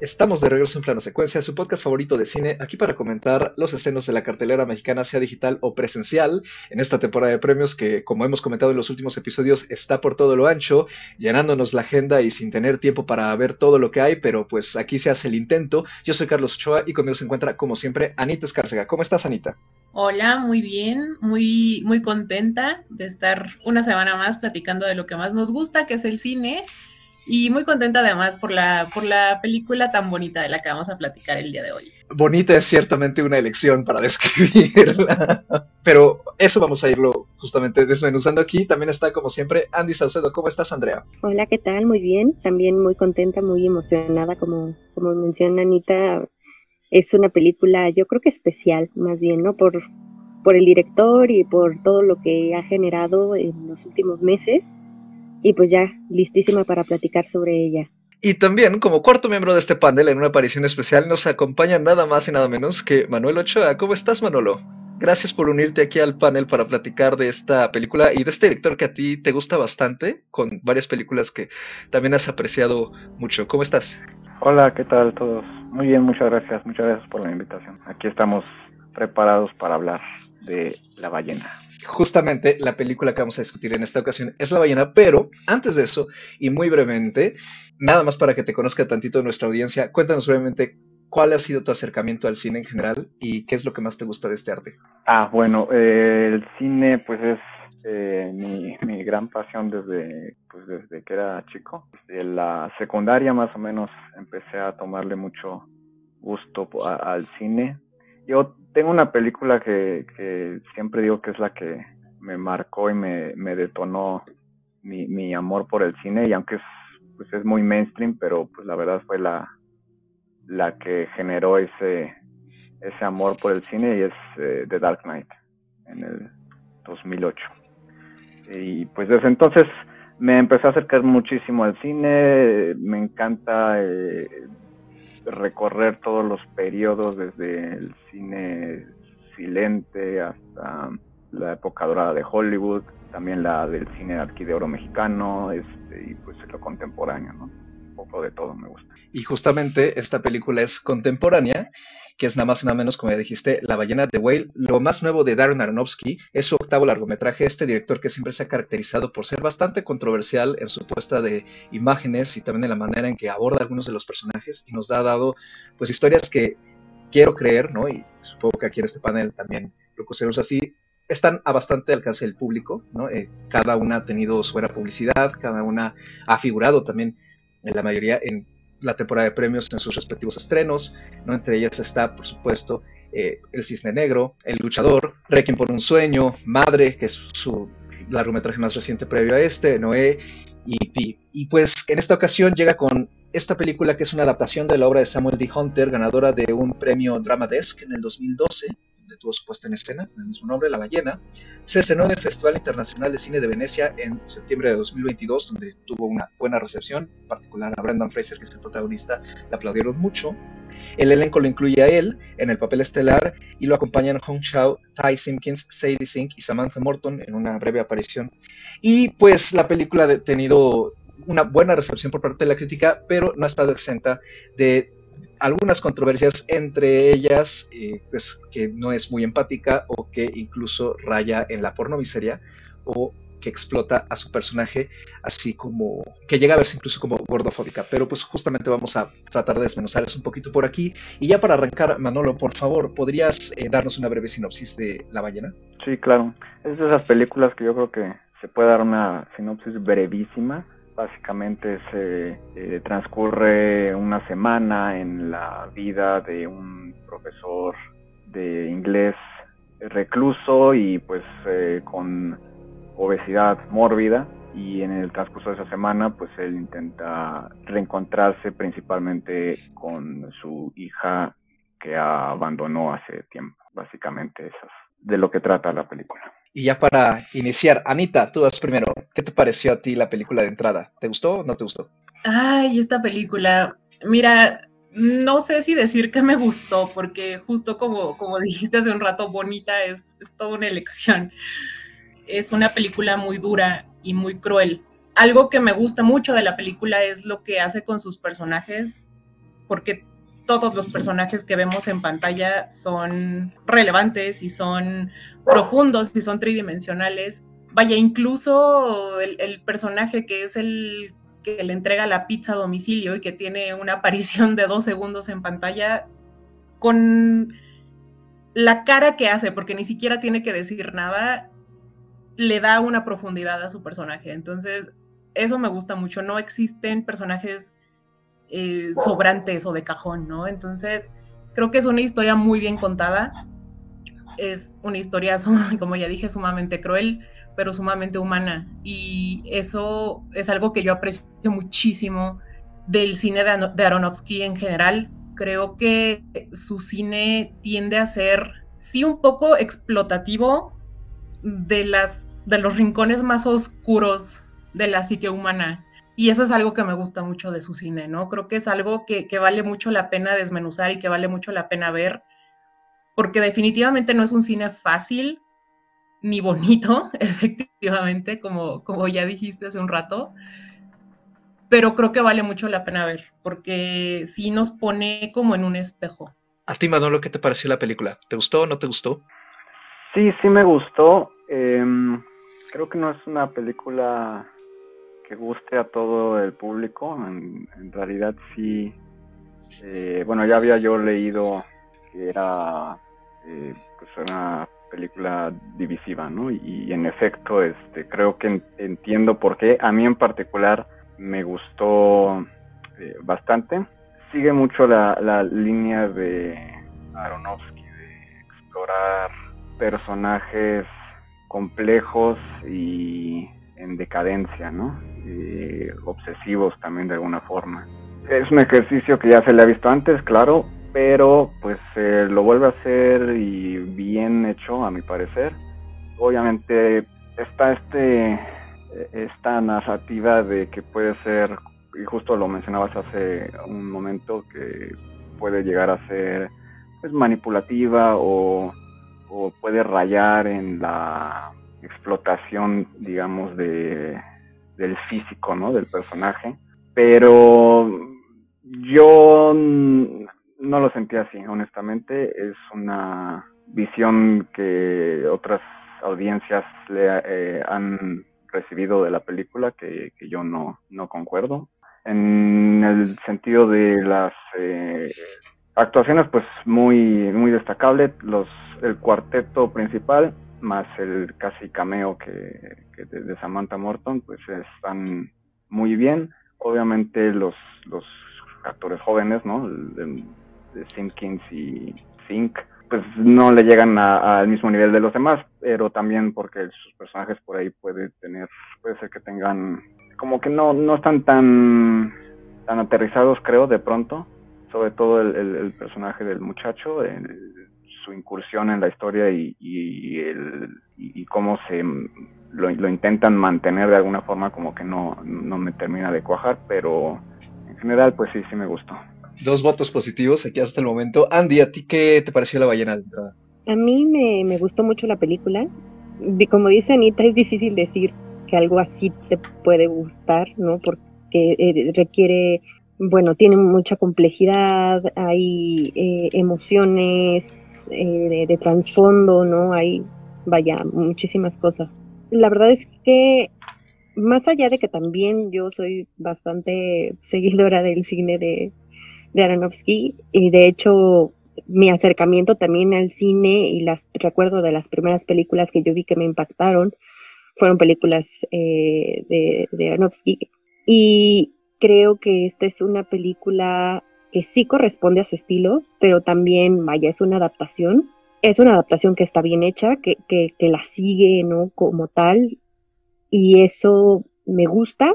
Estamos de regreso en Plano Secuencia, su podcast favorito de cine, aquí para comentar los estrenos de la cartelera mexicana, sea digital o presencial, en esta temporada de premios que, como hemos comentado en los últimos episodios, está por todo lo ancho, llenándonos la agenda y sin tener tiempo para ver todo lo que hay, pero pues aquí se hace el intento. Yo soy Carlos Ochoa y conmigo se encuentra, como siempre, Anita Escárcega. ¿Cómo estás, Anita? Hola, muy bien, muy, muy contenta de estar una semana más platicando de lo que más nos gusta, que es el cine y muy contenta además por la, por la película tan bonita de la que vamos a platicar el día de hoy. Bonita es ciertamente una elección para describirla, pero eso vamos a irlo justamente desmenuzando aquí. También está, como siempre, Andy Saucedo. ¿Cómo estás, Andrea? Hola, ¿qué tal? Muy bien. También muy contenta, muy emocionada, como, como menciona Anita. Es una película, yo creo que especial, más bien, ¿no? Por, por el director y por todo lo que ha generado en los últimos meses y pues ya listísima para platicar sobre ella. Y también, como cuarto miembro de este panel, en una aparición especial, nos acompaña nada más y nada menos que Manuel Ochoa. ¿Cómo estás, Manolo? Gracias por unirte aquí al panel para platicar de esta película y de este director que a ti te gusta bastante, con varias películas que también has apreciado mucho. ¿Cómo estás? Hola, ¿qué tal todos? Muy bien, muchas gracias. Muchas gracias por la invitación. Aquí estamos preparados para hablar de La ballena justamente la película que vamos a discutir en esta ocasión es La ballena, pero antes de eso, y muy brevemente, nada más para que te conozca tantito nuestra audiencia, cuéntanos brevemente cuál ha sido tu acercamiento al cine en general y qué es lo que más te gusta de este arte. Ah, bueno, eh, el cine pues es eh, mi, gran pasión desde, pues, desde que era chico. En la secundaria más o menos empecé a tomarle mucho gusto al cine. Yo tengo una película que, que siempre digo que es la que me marcó y me, detonó mi, mi amor por el cine y aunque es, pues es muy mainstream, pero pues la verdad fue la, la que generó ese, ese amor por el cine y es eh, The Dark Knight en el 2008. Y pues desde entonces me empecé a acercar muchísimo al cine, me encanta eh, recorrer todos los periodos desde el cine silente hasta la época dorada de Hollywood, también la del cine aquí de oro mexicano, este, y pues lo contemporáneo, ¿no? Un poco de todo me gusta. Y justamente esta película es contemporánea que es nada más y nada menos, como ya dijiste, La ballena de Whale. Lo más nuevo de Darren Aronofsky es su octavo largometraje. Este director que siempre se ha caracterizado por ser bastante controversial en su puesta de imágenes y también en la manera en que aborda algunos de los personajes y nos ha dado pues historias que quiero creer, ¿no? Y supongo que aquí en este panel también lo consideramos así, están a bastante alcance del público, ¿no? Eh, cada una ha tenido su buena publicidad, cada una ha figurado también en la mayoría en la temporada de premios en sus respectivos estrenos, ¿no? Entre ellas está, por supuesto, eh, El Cisne Negro, El Luchador, Requiem por un Sueño, Madre, que es su largometraje más reciente previo a este, Noé y Pi. Y pues en esta ocasión llega con esta película que es una adaptación de la obra de Samuel D. Hunter, ganadora de un premio Drama Desk en el 2012, tuvo su puesta en escena, el mismo nombre, La Ballena. Se estrenó en el Festival Internacional de Cine de Venecia en septiembre de 2022, donde tuvo una buena recepción, en particular a Brendan Fraser, que es el protagonista, le aplaudieron mucho. El elenco lo incluye a él en el papel estelar y lo acompañan Hong Chao, Ty Simpkins, Sadie Sink y Samantha Morton en una breve aparición. Y pues la película ha tenido una buena recepción por parte de la crítica, pero no ha estado exenta de algunas controversias, entre ellas eh, pues, que no es muy empática o que incluso raya en la pornomiseria o que explota a su personaje, así como que llega a verse incluso como gordofóbica. Pero pues justamente vamos a tratar de desmenuzarles un poquito por aquí. Y ya para arrancar, Manolo, por favor, ¿podrías eh, darnos una breve sinopsis de La ballena? Sí, claro. Es de esas películas que yo creo que se puede dar una sinopsis brevísima Básicamente se eh, transcurre una semana en la vida de un profesor de inglés recluso y pues eh, con obesidad mórbida y en el transcurso de esa semana pues él intenta reencontrarse principalmente con su hija que abandonó hace tiempo. Básicamente eso es de lo que trata la película. Y ya para iniciar, Anita, tú vas primero. ¿Qué te pareció a ti la película de entrada? ¿Te gustó o no te gustó? Ay, esta película. Mira, no sé si decir que me gustó, porque justo como, como dijiste hace un rato, bonita es, es toda una elección. Es una película muy dura y muy cruel. Algo que me gusta mucho de la película es lo que hace con sus personajes porque todos los personajes que vemos en pantalla son relevantes y son profundos y son tridimensionales. Vaya, incluso el, personaje que es el que le entrega la pizza a domicilio y que tiene una aparición de dos segundos en pantalla, con la cara que hace, porque ni siquiera tiene que decir nada, le da una profundidad a su personaje. Entonces, eso me gusta mucho. No existen personajes eh, sobrantes o de cajón, ¿no? Entonces, creo que es una historia muy bien contada. Es una historia, como ya dije, sumamente cruel, pero sumamente humana. Y eso es algo que yo aprecio muchísimo del cine de, Aronofsky en general. Creo que su cine tiende a ser, sí, un poco explotativo de, las, de los rincones más oscuros de la psique humana. Y eso es algo que me gusta mucho de su cine, ¿no? Creo que es algo que, vale mucho la pena desmenuzar y que vale mucho la pena ver, porque definitivamente no es un cine fácil ni bonito, efectivamente, como, como ya dijiste hace un rato, pero creo que vale mucho la pena ver, porque sí nos pone como en un espejo. A ti, Manolo, ¿qué te pareció la película? ¿Te gustó o no te gustó? Sí, sí me gustó. Em, creo que no es una película que guste a todo el público. En, realidad sí, eh, bueno, ya había yo leído que era eh, pues una película divisiva, ¿no? Y, en efecto, este, creo que entiendo por qué. A mí en particular me gustó eh, bastante. Sigue mucho la, la línea de Aronofsky de explorar personajes complejos y en decadencia, ¿no? obsesivos también de alguna forma. Es un ejercicio que ya se le ha visto antes, claro, pero pues lo vuelve a hacer y bien hecho a mi parecer. Obviamente está este esta narrativa de que puede ser y justo lo mencionabas hace un momento que puede llegar a ser pues manipulativa o, o puede rayar en la explotación digamos de del físico, ¿no? Del personaje. Pero yo no lo sentí así, honestamente. Es una visión que otras audiencias le eh, han recibido de la película que, yo no, no concuerdo. En el sentido de las eh, actuaciones, pues muy, muy destacable. Los, el cuarteto principal más el casi cameo que, de, Samantha Morton, pues están muy bien. Obviamente los, los actores jóvenes, ¿no? De, Simpkins y Sink, pues no le llegan al mismo nivel de los demás, pero también porque sus personajes por ahí puede tener, puede ser que tengan, como que no, no están tan, tan aterrizados, creo, de pronto, sobre todo el, el, personaje del muchacho, el, su incursión en la historia y, y, el, y cómo se lo, lo, intentan mantener de alguna forma como que no, no me termina de cuajar, pero en general pues sí, sí me gustó. Dos votos positivos aquí hasta el momento. Andy, ¿a ti qué te pareció la ballena de entrada? A mí me, me gustó mucho la película. Como dice Anita, es difícil decir que algo así te puede gustar, ¿no? Porque eh, requiere, bueno, tiene mucha complejidad, hay eh, emociones, eh, de, trasfondo, ¿no? Hay, vaya, muchísimas cosas. La verdad es que más allá de que también yo soy bastante seguidora del cine de, de Aronofsky y de hecho mi acercamiento también al cine y las recuerdo de las primeras películas que yo vi que me impactaron fueron películas eh, de, de Aronofsky y creo que esta es una película que sí corresponde a su estilo, pero también, vaya, es una adaptación. Es una adaptación que está bien hecha, que, que, la sigue, ¿no? Como tal. Y eso me gusta,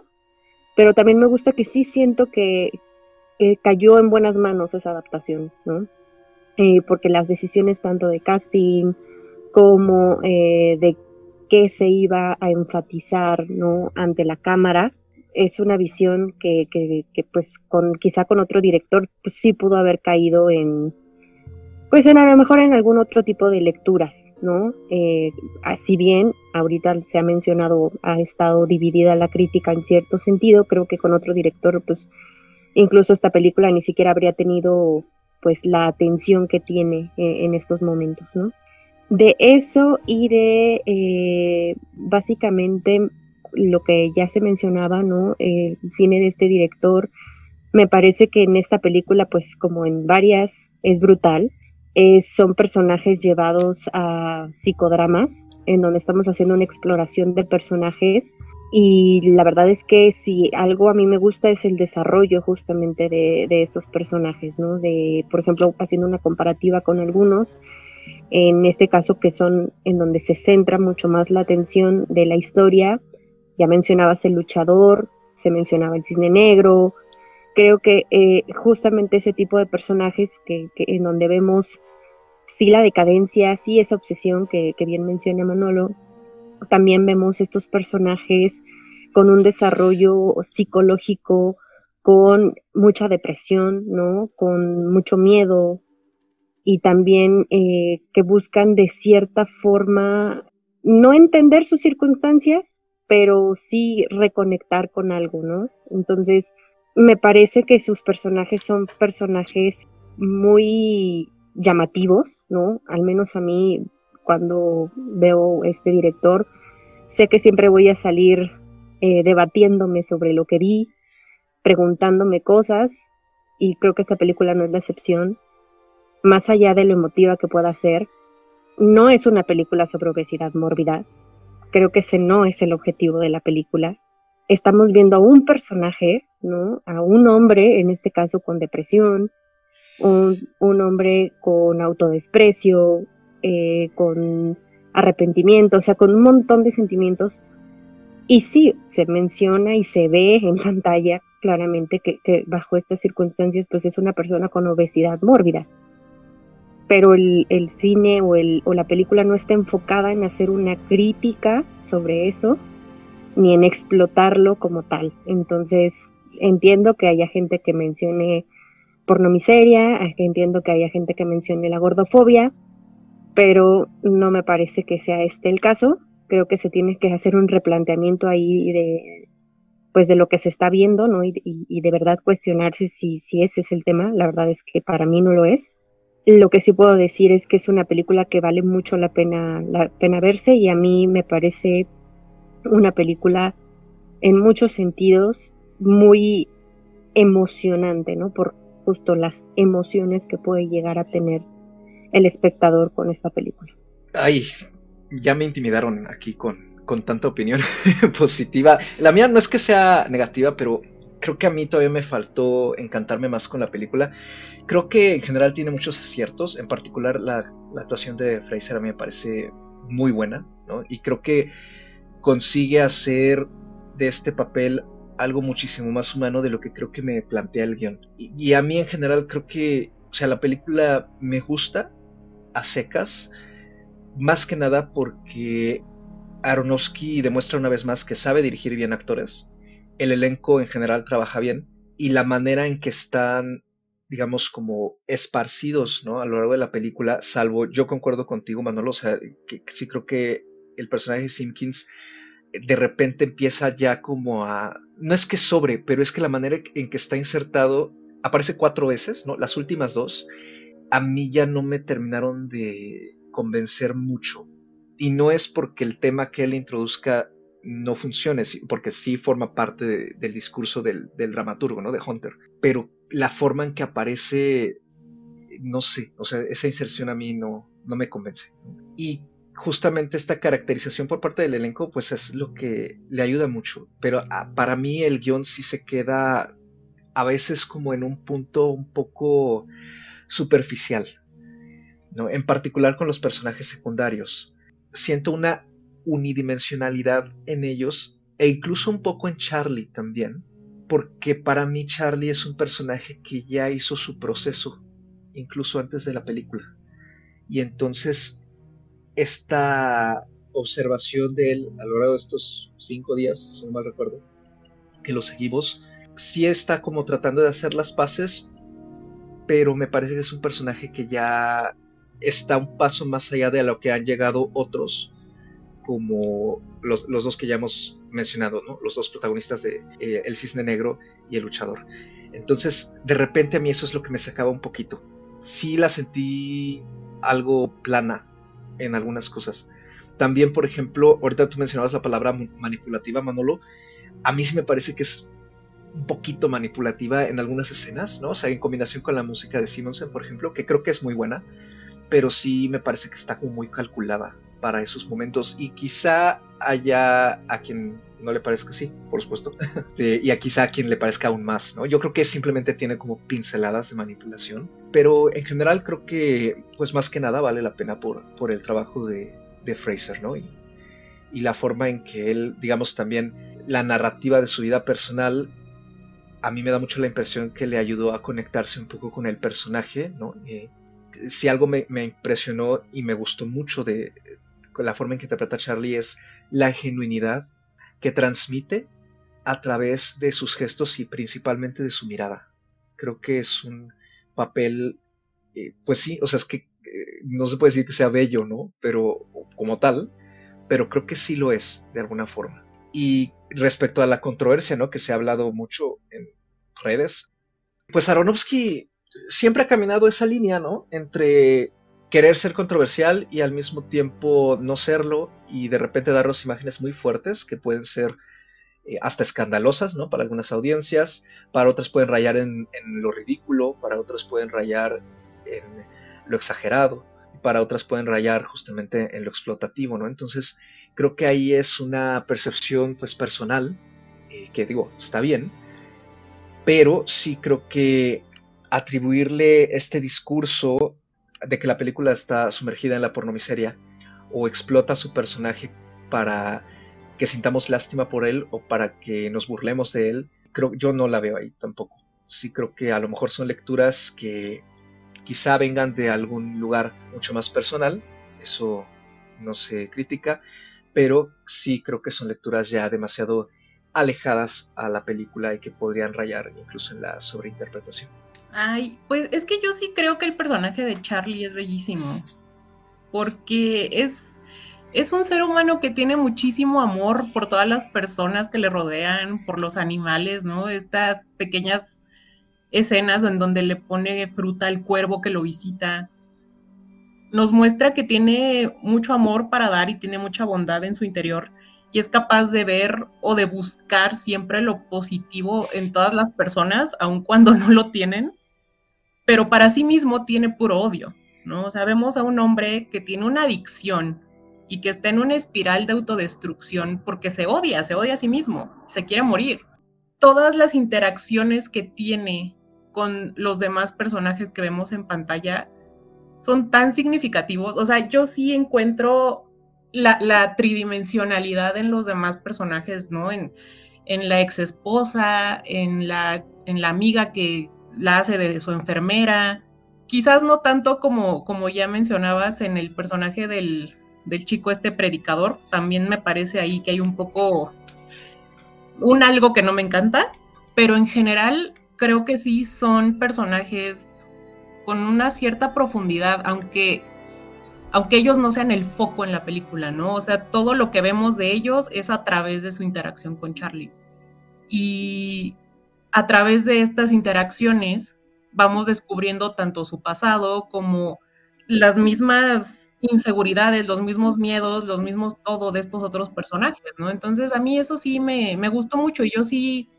pero también me gusta que sí siento que, cayó en buenas manos esa adaptación, ¿no? Eh, porque las decisiones tanto de casting como eh, de qué se iba a enfatizar, ¿no? Ante la cámara, es una visión que, que, pues con quizá con otro director pues sí pudo haber caído en pues en a lo mejor en algún otro tipo de lecturas no eh, si bien ahorita se ha mencionado ha estado dividida la crítica en cierto sentido creo que con otro director pues incluso esta película ni siquiera habría tenido pues la atención que tiene eh, en estos momentos, ¿no? De eso y de eh, básicamente lo que ya se mencionaba, ¿no? El cine de este director, me parece que en esta película, pues como en varias, es brutal. son personajes llevados a psicodramas, en donde estamos haciendo una exploración de personajes y la verdad es que si algo a mí me gusta es el desarrollo justamente de, de estos personajes, ¿no? De, por ejemplo, haciendo una comparativa con algunos, en este caso que son en donde se centra mucho más la atención de la historia, ya mencionabas el luchador, se mencionaba el cisne negro, creo que eh, justamente ese tipo de personajes que, en donde vemos sí la decadencia, sí esa obsesión que, que bien menciona Manolo, también vemos estos personajes con un desarrollo psicológico, con mucha depresión, ¿no? Con mucho miedo y también eh, que buscan de cierta forma no entender sus circunstancias, pero sí reconectar con algo, ¿no? Entonces, me parece que sus personajes son personajes muy llamativos, ¿no? Al menos a mí cuando veo este director, sé que siempre voy a salir eh, debatiéndome sobre lo que vi, preguntándome cosas, y creo que esta película no es la excepción. Más allá de lo emotiva que pueda ser, no es una película sobre obesidad mórbida. Creo que ese no es el objetivo de la película. Estamos viendo a un personaje, ¿no? A un hombre, en este caso con depresión, un, un hombre con autodesprecio, eh, con arrepentimiento, o sea, con un montón de sentimientos. Y sí, se menciona y se ve en pantalla claramente que, bajo estas circunstancias, pues es una persona con obesidad mórbida. Pero el, cine o, el, o la película no está enfocada en hacer una crítica sobre eso, ni en explotarlo como tal. Entonces, entiendo que haya gente que mencione pornomiseria, entiendo que haya gente que mencione la gordofobia, pero no me parece que sea este el caso. Creo que se tiene que hacer un replanteamiento ahí de pues de lo que se está viendo, ¿no? Y, de verdad cuestionarse si, si ese es el tema. La verdad es que para mí no lo es. Lo que sí puedo decir es que es una película que vale mucho la pena, la pena verse y a mí me parece una película en muchos sentidos muy emocionante, ¿no? Por justo las emociones que puede llegar a tener el espectador con esta película. Ay, ya me intimidaron aquí con, con tanta opinión positiva. La mía no es que sea negativa, pero creo que a mí todavía me faltó encantarme más con la película. Creo que en general tiene muchos aciertos, en particular la, actuación de Fraser a mí me parece muy buena, ¿no? Y creo que consigue hacer de este papel algo muchísimo más humano de lo que creo que me plantea el guion. Y, y a mí en general creo que, o sea, la película me gusta, a secas, más que nada porque Aronofsky demuestra una vez más que sabe dirigir bien actores, el elenco en general trabaja bien y la manera en que están, digamos, como esparcidos ¿no? a lo largo de la película, salvo yo concuerdo contigo, Manolo, o sea, que, sí creo que el personaje de Simpkins de repente empieza ya como a... No es que sobre, pero es que la manera en que está insertado aparece cuatro veces, ¿no? Las últimas dos, a mí ya no me terminaron de convencer mucho. Y no es porque el tema que él introduzca no funcione, porque sí forma parte del discurso del, dramaturgo, ¿no? De Hunter. Pero la forma en que aparece, no sé, o sea, esa inserción a mí no, no me convence. Y justamente esta caracterización por parte del elenco, pues es lo que le ayuda mucho. Pero ah, para mí el guion sí se queda a veces como en un punto un poco superficial, ¿no? en particular con los personajes secundarios. Siento una unidimensionalidad en ellos e incluso un poco en Charlie también, porque para mí Charlie es un personaje que ya hizo su proceso, incluso antes de la película. Y entonces esta observación de él a lo largo de estos cinco días, si no mal recuerdo, que lo seguimos, sí está como tratando de hacer las paces, pero me parece que es un personaje que ya está un paso más allá de lo que han llegado otros, como los, dos que ya hemos mencionado, los dos protagonistas de eh, El Cisne Negro y El Luchador. Entonces, de repente a mí eso es lo que me sacaba un poquito. Sí la sentí algo plana en algunas cosas. También, por ejemplo, ahorita tú mencionabas la palabra manipulativa, Manolo. A mí sí me parece que es un poquito manipulativa en algunas escenas, ¿no? O sea, en combinación con la música de Simonsen, por ejemplo, que creo que es muy buena, pero sí me parece que está como muy calculada para esos momentos y quizá haya a quien no le parezca así, por supuesto, y a quizá a quien le parezca aún más, ¿no? Yo creo que simplemente tiene como pinceladas de manipulación, pero en general creo que, pues más que nada vale la pena por, por el trabajo de, Fraser, ¿no? Y, y la forma en que él, digamos, también la narrativa de su vida personal a mí me da mucho la impresión que le ayudó a conectarse un poco con el personaje, ¿no? Eh, si algo me, me, impresionó y me gustó mucho de, la forma en que interpreta Charlie es la genuinidad que transmite a través de sus gestos y principalmente de su mirada. Creo que es un papel, eh, pues sí, o sea, es que eh, no se puede decir que sea bello, ¿no? Pero como tal, pero creo que sí lo es, de alguna forma. Y respecto a la controversia, ¿no? Que se ha hablado mucho en redes, pues Aronofsky siempre ha caminado esa línea, ¿no? Entre querer ser controversial y al mismo tiempo no serlo y de repente darnos imágenes muy fuertes que pueden ser eh, hasta escandalosas, ¿no? Para algunas audiencias, para otras pueden rayar en, lo ridículo, para otras pueden rayar en lo exagerado, para otras pueden rayar justamente en lo explotativo, ¿no? Entonces, creo que ahí es una percepción pues personal, eh, que digo, está bien, pero sí creo que atribuirle este discurso de que la película está sumergida en la pornomiseria o explota a su personaje para que sintamos lástima por él o para que nos burlemos de él, creo yo no la veo ahí tampoco. Sí creo que a lo mejor son lecturas que quizá vengan de algún lugar mucho más personal, eso no se critica, pero sí creo que son lecturas ya demasiado alejadas a la película y que podrían rayar incluso en la sobreinterpretación. Ay, pues es que yo sí creo que el personaje de Charlie es bellísimo, porque es, es un ser humano que tiene muchísimo amor por todas las personas que le rodean, por los animales, ¿no? Estas pequeñas escenas en donde le pone fruta al cuervo que lo visita, nos muestra que tiene mucho amor para dar y tiene mucha bondad en su interior y es capaz de ver o de buscar siempre lo positivo en todas las personas, aun cuando no lo tienen, pero para sí mismo tiene puro odio, ¿no? O sea, vemos a un hombre que tiene una adicción y que está en una espiral de autodestrucción porque se odia, se odia a sí mismo, se quiere morir. Todas las interacciones que tiene con los demás personajes que vemos en pantalla son tan significativos. O sea, yo sí encuentro la, tridimensionalidad en los demás personajes, ¿no? En, la ex esposa, en la amiga que la hace de su enfermera. Quizás no tanto como, como ya mencionabas en el personaje del, del chico este predicador. También me parece ahí que hay un poco un algo que no me encanta, pero en general creo que sí son personajes con una cierta profundidad, aunque, aunque ellos no sean el foco en la película, ¿no? O sea, todo lo que vemos de ellos es a través de su interacción con Charlie. Y a través de estas interacciones vamos descubriendo tanto su pasado como las mismas inseguridades, los mismos miedos, los mismos todo de estos otros personajes, ¿no? Entonces a mí eso sí me, me gustó mucho. Yo sí,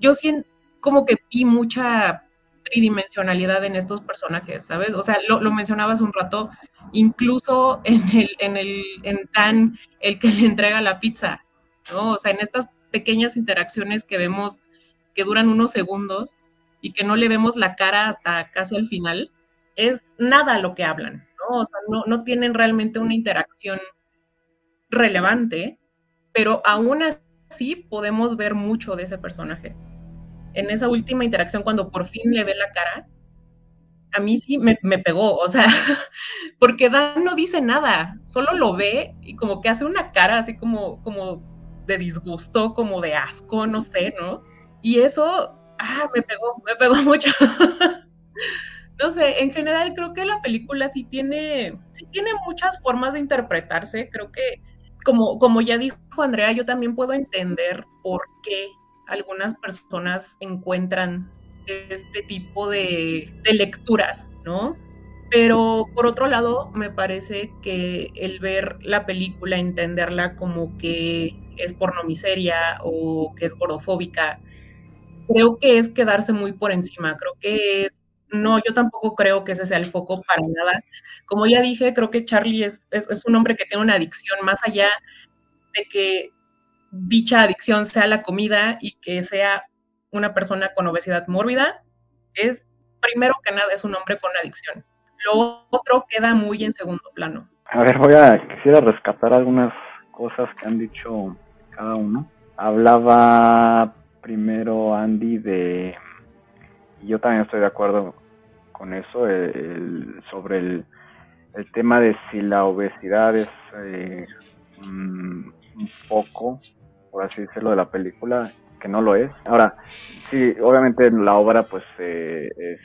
yo sí como que vi mucha tridimensionalidad en estos personajes, ¿sabes? O sea, lo, mencionabas un rato, incluso en el, en el, en Dan, el que le entrega la pizza, ¿no? O sea, en estas pequeñas interacciones que vemos que duran unos segundos y que no le vemos la cara hasta casi al final, es nada lo que hablan, ¿no? O sea, no, no tienen realmente una interacción relevante, pero aún así podemos ver mucho de ese personaje en esa última interacción, cuando por fin le ve la cara, a mí sí me, pegó, o sea, porque Dan no dice nada, solo lo ve y como que hace una cara así como, como de disgusto, como de asco, no sé, ¿no? Y eso, ah, me pegó, me pegó mucho. no sé, en general creo que la película sí tiene, sí tiene muchas formas de interpretarse, creo que como, como ya dijo Andrea, yo también puedo entender por qué algunas personas encuentran este tipo de, de lecturas, ¿no? Pero por otro lado, me parece que el ver la película, entenderla como que es pornomiseria o que es gordofóbica, creo que es quedarse muy por encima. Creo que es, no, yo tampoco creo que ese sea el foco para nada. Como ya dije, creo que Charlie es, es, es un hombre que tiene una adicción más allá de que dicha adicción sea la comida y que sea una persona con obesidad mórbida. Es, primero que nada, es un hombre con adicción lo otro queda muy en segundo plano. A ver, voy a, quisiera rescatar algunas cosas que han dicho cada uno. Hablaba primero Andy de, yo también estoy de acuerdo con eso, sobre el, el, tema de si la obesidad es eh, un poco, por así decirlo, de la película, que no lo es. Ahora, sí, obviamente la obra pues eh, es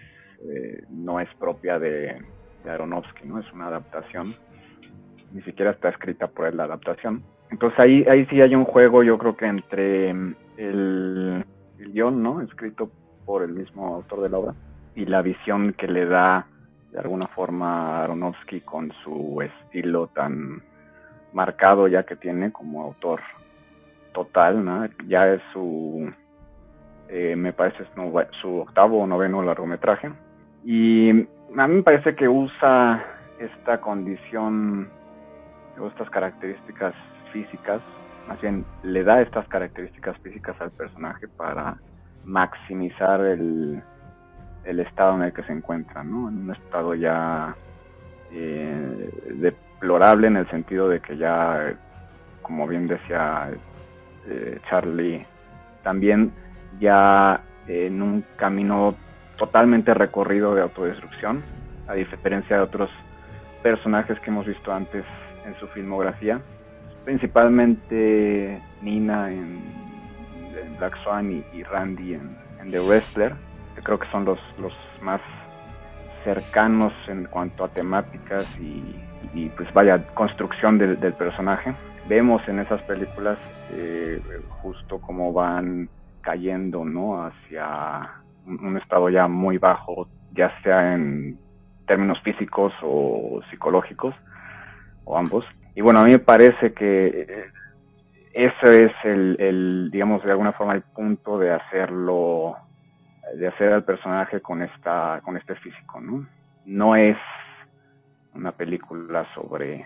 eh, no es propia de, Aronofsky, ¿no? Es una adaptación. Ni siquiera está escrita por él la adaptación. Entonces ahí, ahí sí hay un juego, yo creo que entre mm, el, guion, ¿no? Escrito por el mismo autor de la obra y la visión que le da de alguna forma Aronofsky con su estilo tan marcado ya que tiene como autor total, ¿no? Ya es su, eh, me parece, su octavo o noveno largometraje. Y a mí me parece que usa esta condición o estas características físicas, más bien le da estas características físicas al personaje para maximizar el, el estado en el que se encuentra, ¿no? En un estado ya eh, deplorable en el sentido de que ya, como bien decía eh, Charlie, también ya en un camino totalmente recorrido de autodestrucción, a diferencia de otros personajes que hemos visto antes en su filmografía, principalmente Nina en, Black Swan y, Randy en, The Wrestler, que creo que son los, los más cercanos en cuanto a temáticas y, pues vaya construcción del, personaje. Vemos en esas películas eh, justo cómo van cayendo ¿no? hacia un estado ya muy bajo, ya sea en términos físicos o psicológicos, o ambos. Y bueno, a mí me parece que eh, ese es el, digamos, de alguna forma el punto de hacerlo, de hacer al personaje con esta, con este físico, ¿no? No es una película sobre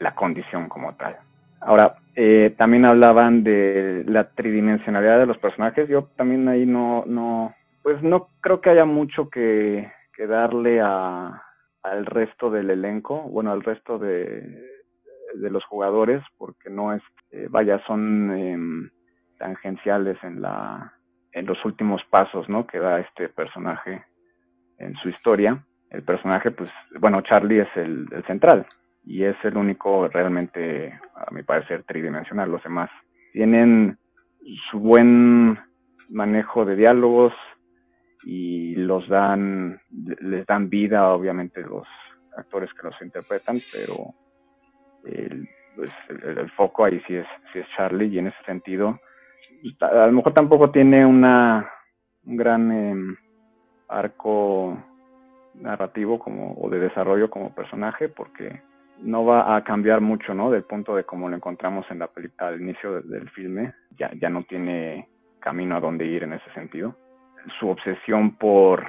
la condición como tal. Ahora, eh, también hablaban de la tridimensionalidad de los personajes. Yo también ahí no, no, pues no creo que haya mucho que, darle a, al resto del elenco, bueno, al resto de, de los jugadores, porque no es, eh, vaya, son em, tangenciales en la en los últimos pasos, ¿no? Que da este personaje en su historia. El personaje, pues, bueno, Charlie es el, el central y es el único realmente, a mi parecer, tridimensional. Los demás tienen su buen manejo de diálogos, y los dan, les dan vida obviamente los actores que los interpretan, pero el, pues, el, foco ahí sí es, sí es Charlie y en ese sentido a lo mejor tampoco tiene una un gran em, arco narrativo como o de desarrollo como personaje porque no va a cambiar mucho no del punto de cómo lo encontramos en la película al inicio del filme ya ya no tiene camino a dónde ir en ese sentido su obsesión por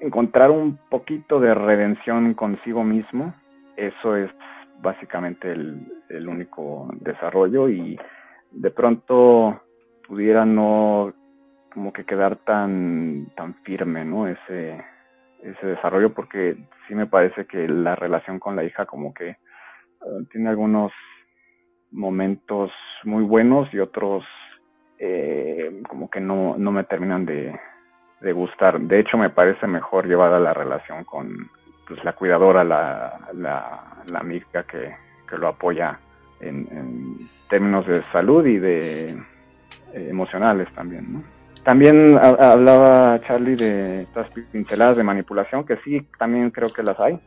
encontrar un poquito de redención consigo mismo. Eso es básicamente el, único desarrollo y de pronto pudiera no como que quedar tan tan firme, ¿no? Ese ese desarrollo porque sí me parece que la relación con la hija como que eh, tiene algunos momentos muy buenos y otros eh, como que no, no me terminan de, de gustar. De hecho, me parece mejor llevada la relación con pues, la cuidadora, la, la, amiga que, lo apoya en, términos de salud y de eh, emocionales también. También hablaba Charlie de estas pinceladas de manipulación, que sí, también creo que las hay,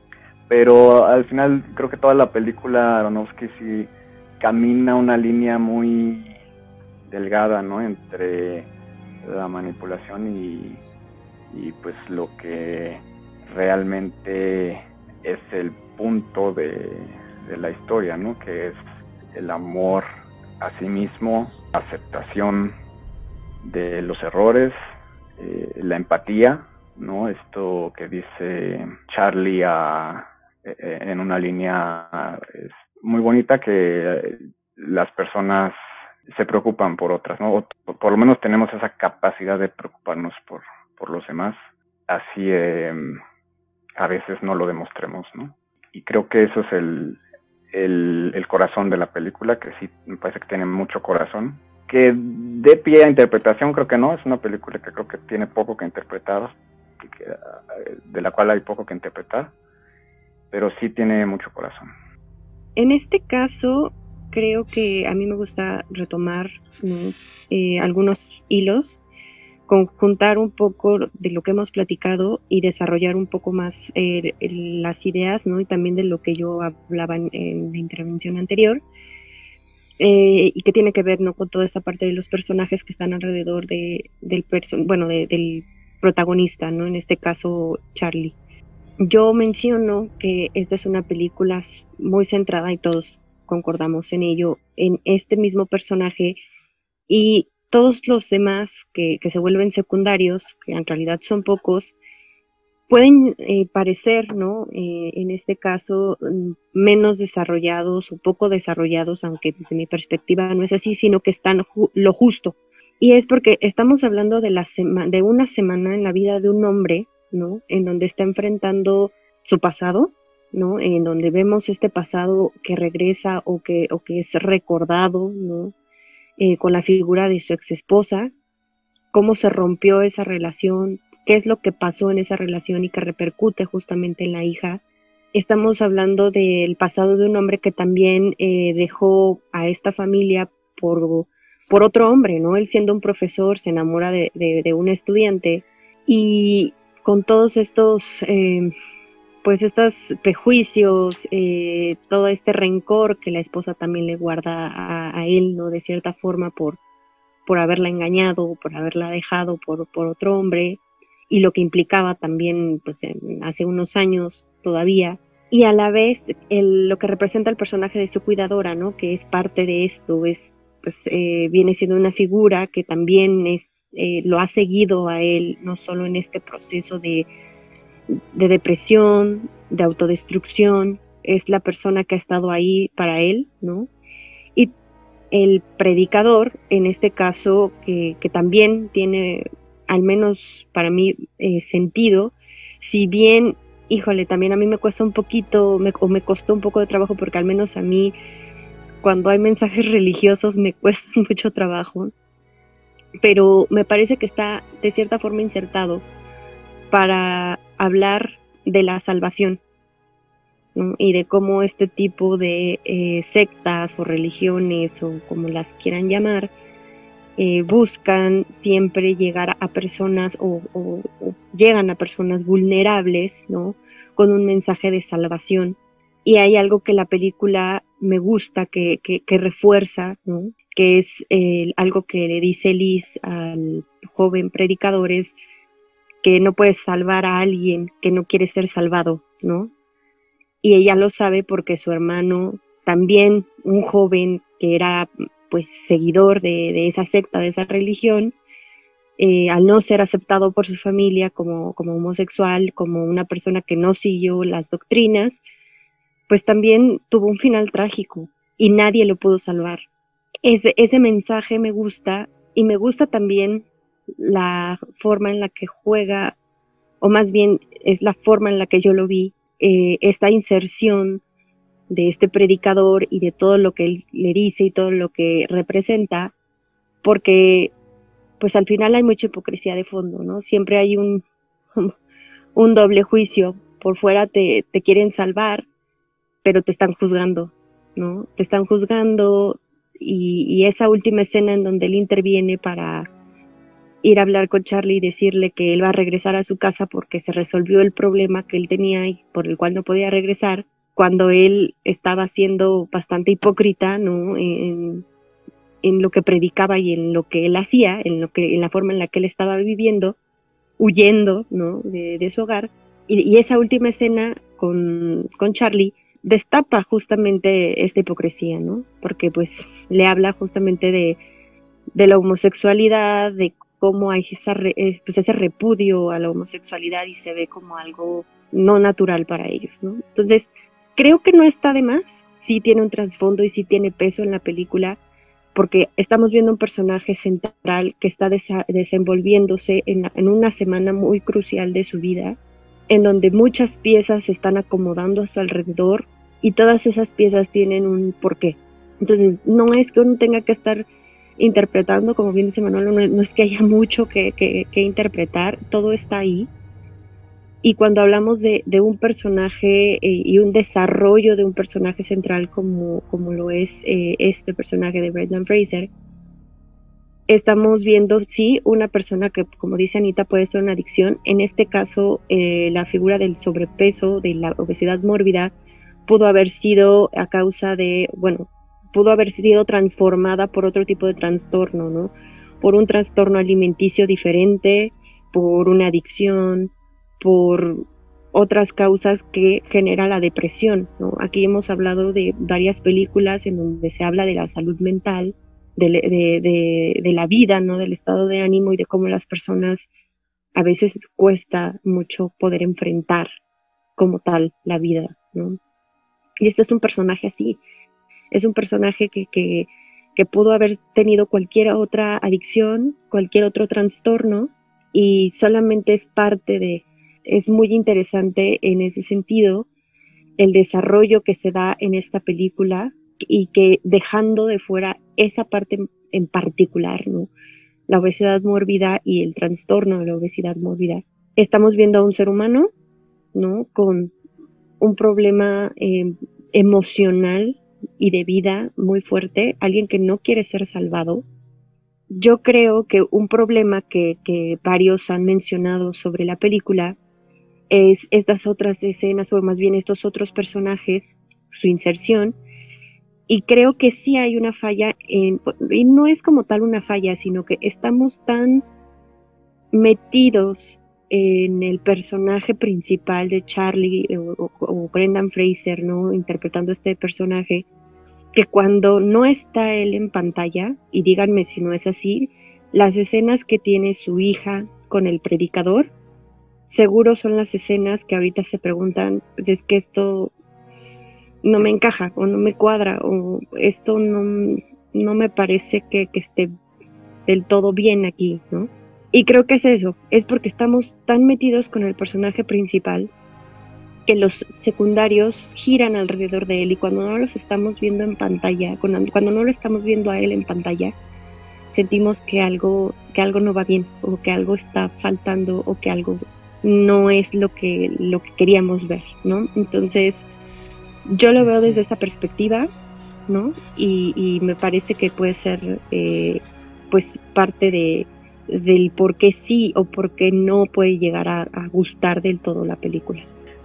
pero al final creo que toda la película Aronofsky sí camina una línea muy delgada, ¿no? Entre la manipulación y, y pues lo que realmente es el punto de, la historia, ¿no? Que es el amor a sí mismo, aceptación de los errores, eh, la empatía, ¿no? Esto que dice Charlie a, eh, en una línea es muy bonita que las personas se preocupan por otras, ¿no? por lo menos tenemos esa capacidad de preocuparnos por, por los demás, así eh, a veces no lo demostremos, ¿no? Y creo que eso es el, el, corazón de la película, que sí me parece que tiene mucho corazón. Que de pie a interpretación creo que no, es una película que creo que tiene poco que interpretar, de la cual hay poco que interpretar, pero sí tiene mucho corazón. En este caso, creo que a mí me gusta retomar eh, algunos hilos, conjuntar un poco de lo que hemos platicado y desarrollar un poco más eh, las ideas, ¿no? Y también de lo que yo hablaba en, la intervención anterior. Eh, y que tiene que ver ¿no? con toda esta parte de los personajes que están alrededor de, del bueno del protagonista, ¿no? En este caso Charlie. Yo menciono que esta es una película muy centrada y todos concordamos en ello, en este mismo personaje y todos los demás que, se vuelven secundarios, que en realidad son pocos, pueden eh, parecer, ¿no? Eh, en este caso, menos desarrollados o poco desarrollados, aunque desde mi perspectiva no es así, sino que están lo justo. Y es porque estamos hablando de, la de una semana en la vida de un hombre, ¿no? En donde está enfrentando su pasado, ¿no? En donde vemos este pasado que regresa o que, o que es recordado, ¿no? Eh, con la figura de su ex esposa, cómo se rompió esa relación, qué es lo que pasó en esa relación y que repercute justamente en la hija. Estamos hablando del pasado de un hombre que también eh, dejó a esta familia por, por otro hombre, ¿no? Él siendo un profesor se enamora de, de, un estudiante y con todos estos eh, pues estos prejuicios, eh, todo este rencor que la esposa también le guarda a, él, ¿no? De cierta forma por, por haberla engañado, por haberla dejado por, por otro hombre, y lo que implicaba también, pues, hace unos años todavía, y a la vez lo que representa el personaje de su cuidadora, ¿no? Que es parte de esto, es, pues, eh, viene siendo una figura que también es, eh, lo ha seguido a él, no solo en este proceso de de depresión, de autodestrucción, es la persona que ha estado ahí para él, ¿no? Y el predicador, en este caso, que, también tiene, al menos para mí, eh, sentido, si bien, híjole, también a mí me cuesta un poquito, o me costó un poco de trabajo, porque al menos a mí, cuando hay mensajes religiosos, me cuesta mucho trabajo, pero me parece que está de cierta forma insertado para hablar de la salvación y de cómo este tipo de eh, sectas o religiones o como las quieran llamar eh, buscan siempre llegar a personas o, llegan a personas vulnerables ¿no? con un mensaje de salvación. Y hay algo que la película me gusta que, refuerza que es algo que le dice Liz al joven predicador es que no puedes salvar a alguien que no quiere ser salvado, ¿no? Y ella lo sabe porque su hermano, también un joven que era pues seguidor de, esa secta, de esa religión, eh, al no ser aceptado por su familia como, como homosexual, como una persona que no siguió las doctrinas, pues también tuvo un final trágico y nadie lo pudo salvar. Ese, ese mensaje me gusta y me gusta también la forma en la que juega, o más bien es la forma en la que yo lo vi, eh, esta inserción de este predicador y de todo lo que él le dice y todo lo que representa, porque pues al final hay mucha hipocresía de fondo, ¿no? Siempre hay un, un doble juicio. Por fuera te, te quieren salvar, pero te están juzgando, ¿no? Te están juzgando y, y, esa última escena en donde él interviene para ir a hablar con Charlie y decirle que él va a regresar a su casa porque se resolvió el problema que él tenía y por el cual no podía regresar, cuando él estaba siendo bastante hipócrita, ¿no? En, lo que predicaba y en lo que él hacía, en lo que en la forma en la que él estaba viviendo, huyendo ¿no? de, su hogar. Y, esa última escena con, con Charlie destapa justamente esta hipocresía, ¿no? Porque pues le habla justamente de, de la homosexualidad, de cómo hay eh, pues, ese repudio a la homosexualidad y se ve como algo no natural para ellos, ¿no? Entonces, creo que no está de más, sí tiene un trasfondo y sí tiene peso en la película, porque estamos viendo un personaje central que está desenvolviéndose en, en, una semana muy crucial de su vida, en donde muchas piezas se están acomodando a su alrededor y todas esas piezas tienen un porqué. Entonces, no es que uno tenga que estar interpretando, como bien dice Manuel, no, es que haya mucho que, interpretar, todo está ahí. Y cuando hablamos de, un personaje eh, y un desarrollo de un personaje central como, lo es eh, este personaje de Brendan Fraser, estamos viendo, sí, una persona que, como dice Anita, puede ser una adicción. En este caso, eh, la figura del sobrepeso, de la obesidad mórbida, pudo haber sido a causa de, bueno, pudo haber sido transformada por otro tipo de trastorno, ¿no? Por un trastorno alimenticio diferente, por una adicción, por otras causas que genera la depresión, ¿no? Aquí hemos hablado de varias películas en donde se habla de la salud mental, de, de la vida, ¿no? Del estado de ánimo y de cómo las personas a veces cuesta mucho poder enfrentar como tal la vida, ¿no? Y este es un personaje así, es un personaje que, que, pudo haber tenido cualquier otra adicción, cualquier otro trastorno y solamente es parte de, es muy interesante en ese sentido el desarrollo que se da en esta película y que dejando de fuera esa parte en particular, ¿no? La obesidad mórbida y el trastorno de la obesidad mórbida. Estamos viendo a un ser humano, ¿no? Con un problema eh, emocional y de vida muy fuerte, alguien que no quiere ser salvado. Yo creo que un problema que, varios han mencionado sobre la película es estas otras escenas, o más bien estos otros personajes, su inserción, y creo que sí hay una falla, y no es como tal una falla, sino que estamos tan metidos en el personaje principal de Charlie o, o, Brendan Fraser, ¿no? Interpretando este personaje, que cuando no está él en pantalla, y díganme si no es así, las escenas que tiene su hija con el predicador, seguro son las escenas que ahorita se preguntan, pues es que esto no me encaja o no me cuadra o esto no, no me parece que, que esté del todo bien aquí, ¿no? Y creo que es eso, es porque estamos tan metidos con el personaje principal que los secundarios giran alrededor de él y cuando no los estamos viendo en pantalla, cuando, no lo estamos viendo a él en pantalla, sentimos que algo, que algo no va bien o que algo está faltando o que algo no es lo que, lo que queríamos ver, ¿no? Entonces, yo lo veo desde esa perspectiva, ¿no? Y, me parece que puede ser, eh, pues, parte de, del por qué sí o por qué no puede llegar a gustar del todo la película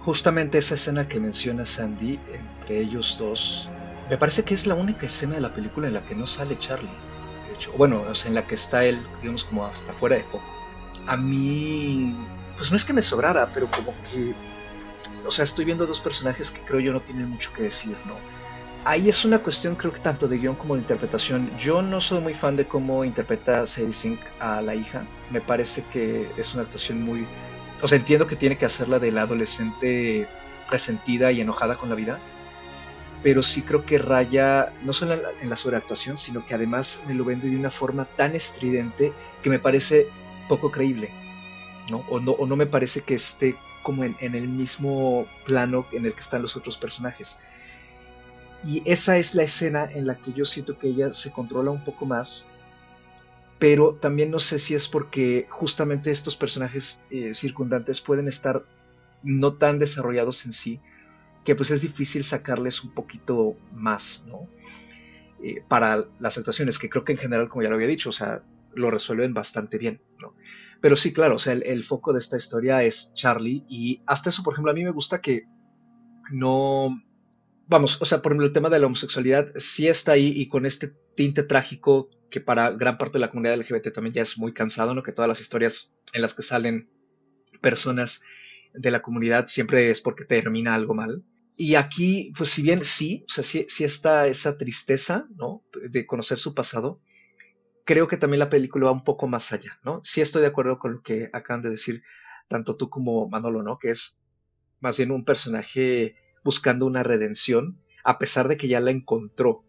justamente esa escena que menciona Sandy, entre ellos dos, me parece que es la única escena de la película en la que no sale Charlie. De hecho, bueno, o sea, en la que está él, digamos, como hasta fuera de foco. A mí, pues no es que me sobrara, pero como que, o sea, estoy viendo dos personajes que creo yo no tienen mucho que decir, ¿no? Ahí es una cuestión, creo que tanto de guion como de interpretación. Yo no soy muy fan de cómo interpreta Sadie Sink a la hija. Me parece que es una actuación muy, o sea, entiendo que tiene que hacerla de la adolescente resentida y enojada con la vida, pero sí creo que raya no solo en la, sobreactuación, sino que además me lo vende de una forma tan estridente que me parece poco creíble, ¿no? O no, o no me parece que esté como en, en el mismo plano en el que están los otros personajes. Y esa es la escena en la que yo siento que ella se controla un poco más pero también no sé si es porque justamente estos personajes eh, circundantes pueden estar no tan desarrollados en sí, que pues es difícil sacarles un poquito más, ¿no? Eh, para las actuaciones, que creo que en general, como ya lo había dicho, o sea, lo resuelven bastante bien, ¿no? Pero sí, claro, o sea, el, foco de esta historia es Charlie y hasta eso, por ejemplo, a mí me gusta que no, vamos, o sea, por ejemplo, el tema de la homosexualidad sí está ahí y con este tinte trágico que para gran parte de la comunidad LGBT también ya es muy cansado, ¿no? Que todas las historias en las que salen personas de la comunidad siempre es porque termina algo mal. Y aquí, pues si bien sí, o sea, sí, sí está esa tristeza, ¿no? De conocer su pasado, creo que también la película va un poco más allá, ¿no? Sí estoy de acuerdo con lo que acaban de decir tanto tú como Manolo, ¿no? Que es más bien un personaje buscando una redención, a pesar de que ya la encontró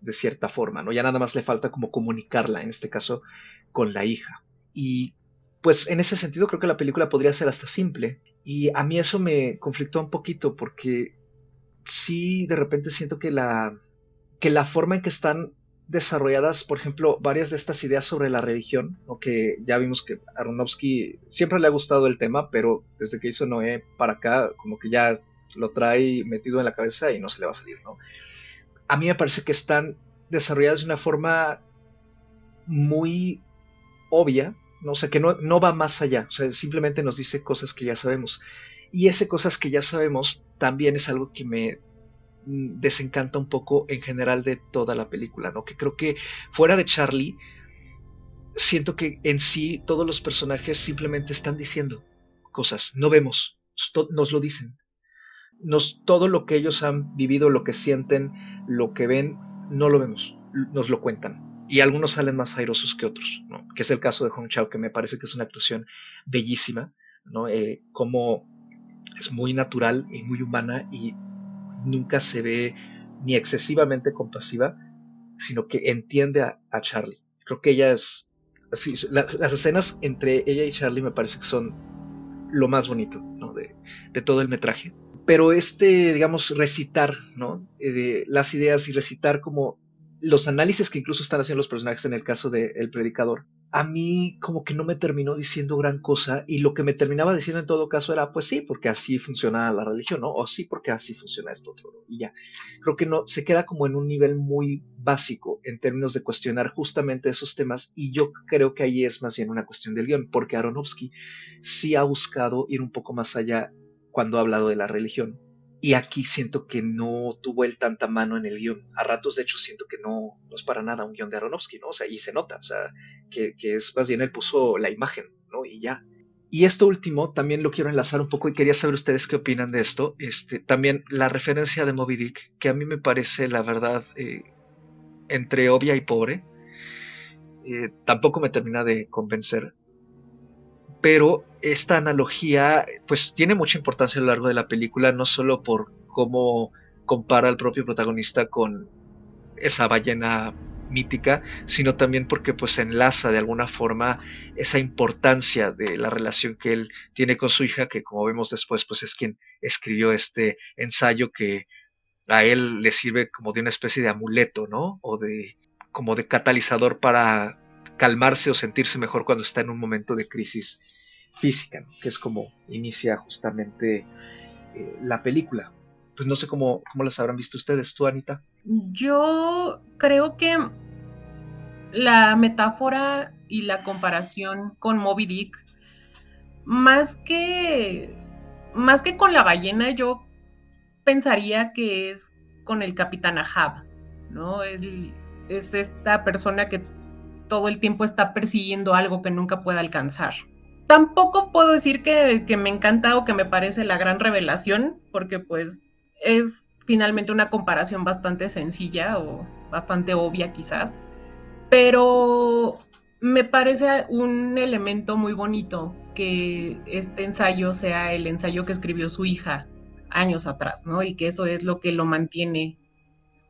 de cierta forma, ¿no? Ya nada más le falta como comunicarla, en este caso, con la hija. Y pues en ese sentido creo que la película podría ser hasta simple. Y a mí eso me conflictó un poquito porque sí de repente siento que la, que la forma en que están desarrolladas, por ejemplo, varias de estas ideas sobre la religión, ¿no? que ya vimos que Aronofsky siempre le ha gustado el tema, pero desde que hizo Noé para acá, como que ya lo trae metido en la cabeza y no se le va a salir, ¿no? A mí me parece que están desarrolladas de una forma muy obvia, ¿no? o sea, que no, no va más allá, o sea, simplemente nos dice cosas que ya sabemos. Y ese cosas que ya sabemos también es algo que me Mm, desencanta un poco en general de toda la película, ¿no? Que creo que fuera de Charlie, siento que en sí todos los personajes simplemente están diciendo cosas, no vemos, nos lo dicen. Nos, todo lo que ellos han vivido, lo que sienten, lo que ven, no lo vemos, nos lo cuentan. Y algunos salen más airosos que otros, ¿no? que es el caso de Hong Chao, que me parece que es una actuación bellísima, ¿no? Eh, como es muy natural y muy humana y nunca se ve ni excesivamente compasiva, sino que entiende a, Charlie. Creo que ella es... Así, las escenas entre ella y Charlie me parece que son lo más bonito de, todo el metraje. Pero este, digamos, recitar ¿no? Eh, las ideas y recitar como los análisis que incluso están haciendo los personajes en el caso de El Predicador, a mí como que no me terminó diciendo gran cosa y lo que me terminaba diciendo en todo caso era, pues sí, porque así funciona la religión, ¿no? O sí, porque así funciona esto otro, y ya. Creo que no, se queda como en un nivel muy básico en términos de cuestionar justamente esos temas y yo creo que ahí es más bien una cuestión del guion, porque Aronofsky sí ha buscado ir un poco más allá cuando ha hablado de la religión y aquí siento que no tuvo él tanta mano en el guion. A ratos, de hecho, siento que no, no es para nada un guion de Aronofsky, ¿no? O sea, y se nota, o sea, que, es más bien él puso la imagen, ¿no? Y ya. Y esto último también lo quiero enlazar un poco y quería saber ustedes qué opinan de esto. Este, también la referencia de Moby Dick, que a mí me parece, la verdad, eh, entre obvia y pobre. Eh, tampoco me termina de convencer pero esta analogía pues tiene mucha importancia a lo largo de la película, no solo por cómo compara al propio protagonista con esa ballena mítica, sino también porque pues enlaza de alguna forma esa importancia de la relación que él tiene con su hija, que como vemos después pues es quien escribió este ensayo que a él le sirve como de una especie de amuleto, ¿no? O de como de catalizador para calmarse o sentirse mejor cuando está en un momento de crisis física, que es como inicia justamente eh, la película. Pues no sé cómo, cómo las habrán visto ustedes, tú, Anita. Yo creo que la metáfora y la comparación con Moby Dick, más que, más que con la ballena, yo pensaría que es con el capitán Ahab, ¿no? es esta persona que todo el tiempo está persiguiendo algo que nunca puede alcanzar tampoco puedo decir que, me encanta o que me parece la gran revelación, porque pues es finalmente una comparación bastante sencilla o bastante obvia quizás, pero me parece un elemento muy bonito que este ensayo sea el ensayo que escribió su hija años atrás, ¿no? Y que eso es lo que lo mantiene,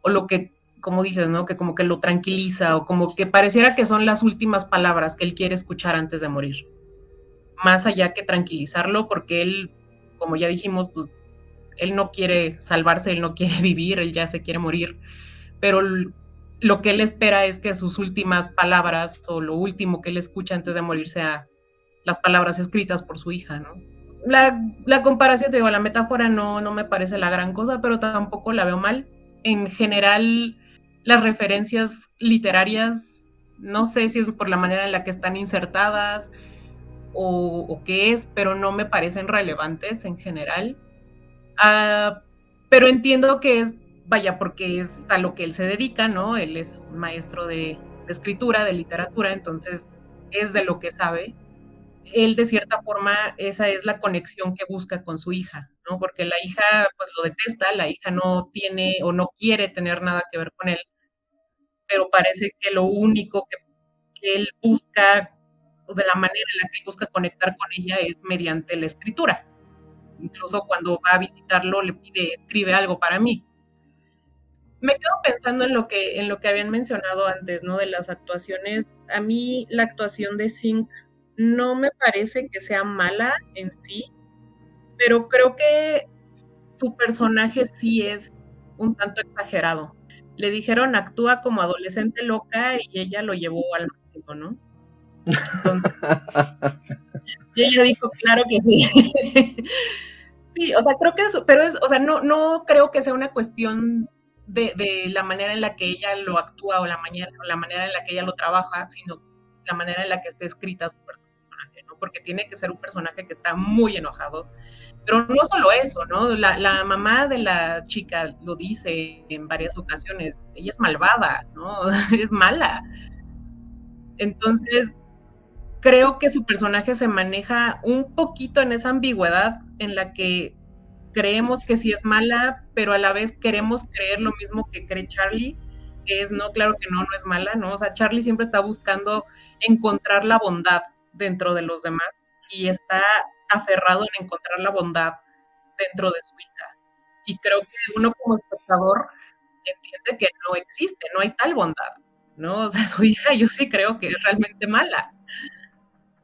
o lo que, como dices, ¿no? Que como que lo tranquiliza, o como que pareciera que son las últimas palabras que él quiere escuchar antes de morir más allá que tranquilizarlo, porque él, como ya dijimos, pues él no quiere salvarse, él no quiere vivir, él ya se quiere morir, pero lo que él espera es que sus últimas palabras o lo último que él escucha antes de morir sea las palabras escritas por su hija, ¿no? La, la comparación, te digo, la metáfora no, no me parece la gran cosa, pero tampoco la veo mal. En general, las referencias literarias, no sé si es por la manera en la que están insertadas, o, qué es, pero no me parecen relevantes en general. Ah, pero entiendo que es, vaya, porque es a lo que él se dedica, ¿no? Él es maestro de, escritura, de literatura, entonces es de lo que sabe. él de cierta forma esa es la conexión que busca con su hija, ¿no? Porque la hija pues lo detesta, la hija no tiene o no quiere tener nada que ver con él, pero parece que lo único que, él busca, de la manera en la que busca conectar con ella es mediante la escritura. Incluso cuando va a visitarlo le pide, escribe algo para mí. Me quedo pensando en lo que, en lo que habían mencionado antes, ¿no? De las actuaciones. A mí la actuación de Zinc no me parece que sea mala en sí, pero creo que su personaje sí es un tanto exagerado. Le dijeron actúa como adolescente loca y ella lo llevó al máximo, ¿no? Entonces, y ella dijo, claro que sí. sí, o sea, creo que eso, pero es, o sea, no, no creo que sea una cuestión de, de, la manera en la que ella lo actúa o la, manera, o la manera en la que ella lo trabaja, sino la manera en la que está escrita su personaje, ¿no? Porque tiene que ser un personaje que está muy enojado. Pero no solo eso, ¿no? La, la mamá de la chica lo dice en varias ocasiones, ella es malvada, ¿no? es mala. Entonces, creo que su personaje se maneja un poquito en esa ambigüedad en la que creemos que sí es mala, pero a la vez queremos creer lo mismo que cree Charlie, que es, no, claro que no, no es mala, ¿no? O sea, Charlie siempre está buscando encontrar la bondad dentro de los demás y está aferrado en encontrar la bondad dentro de su hija. Y creo que uno como espectador entiende que no existe, no hay tal bondad, ¿no? O sea, su hija yo sí creo que es realmente mala.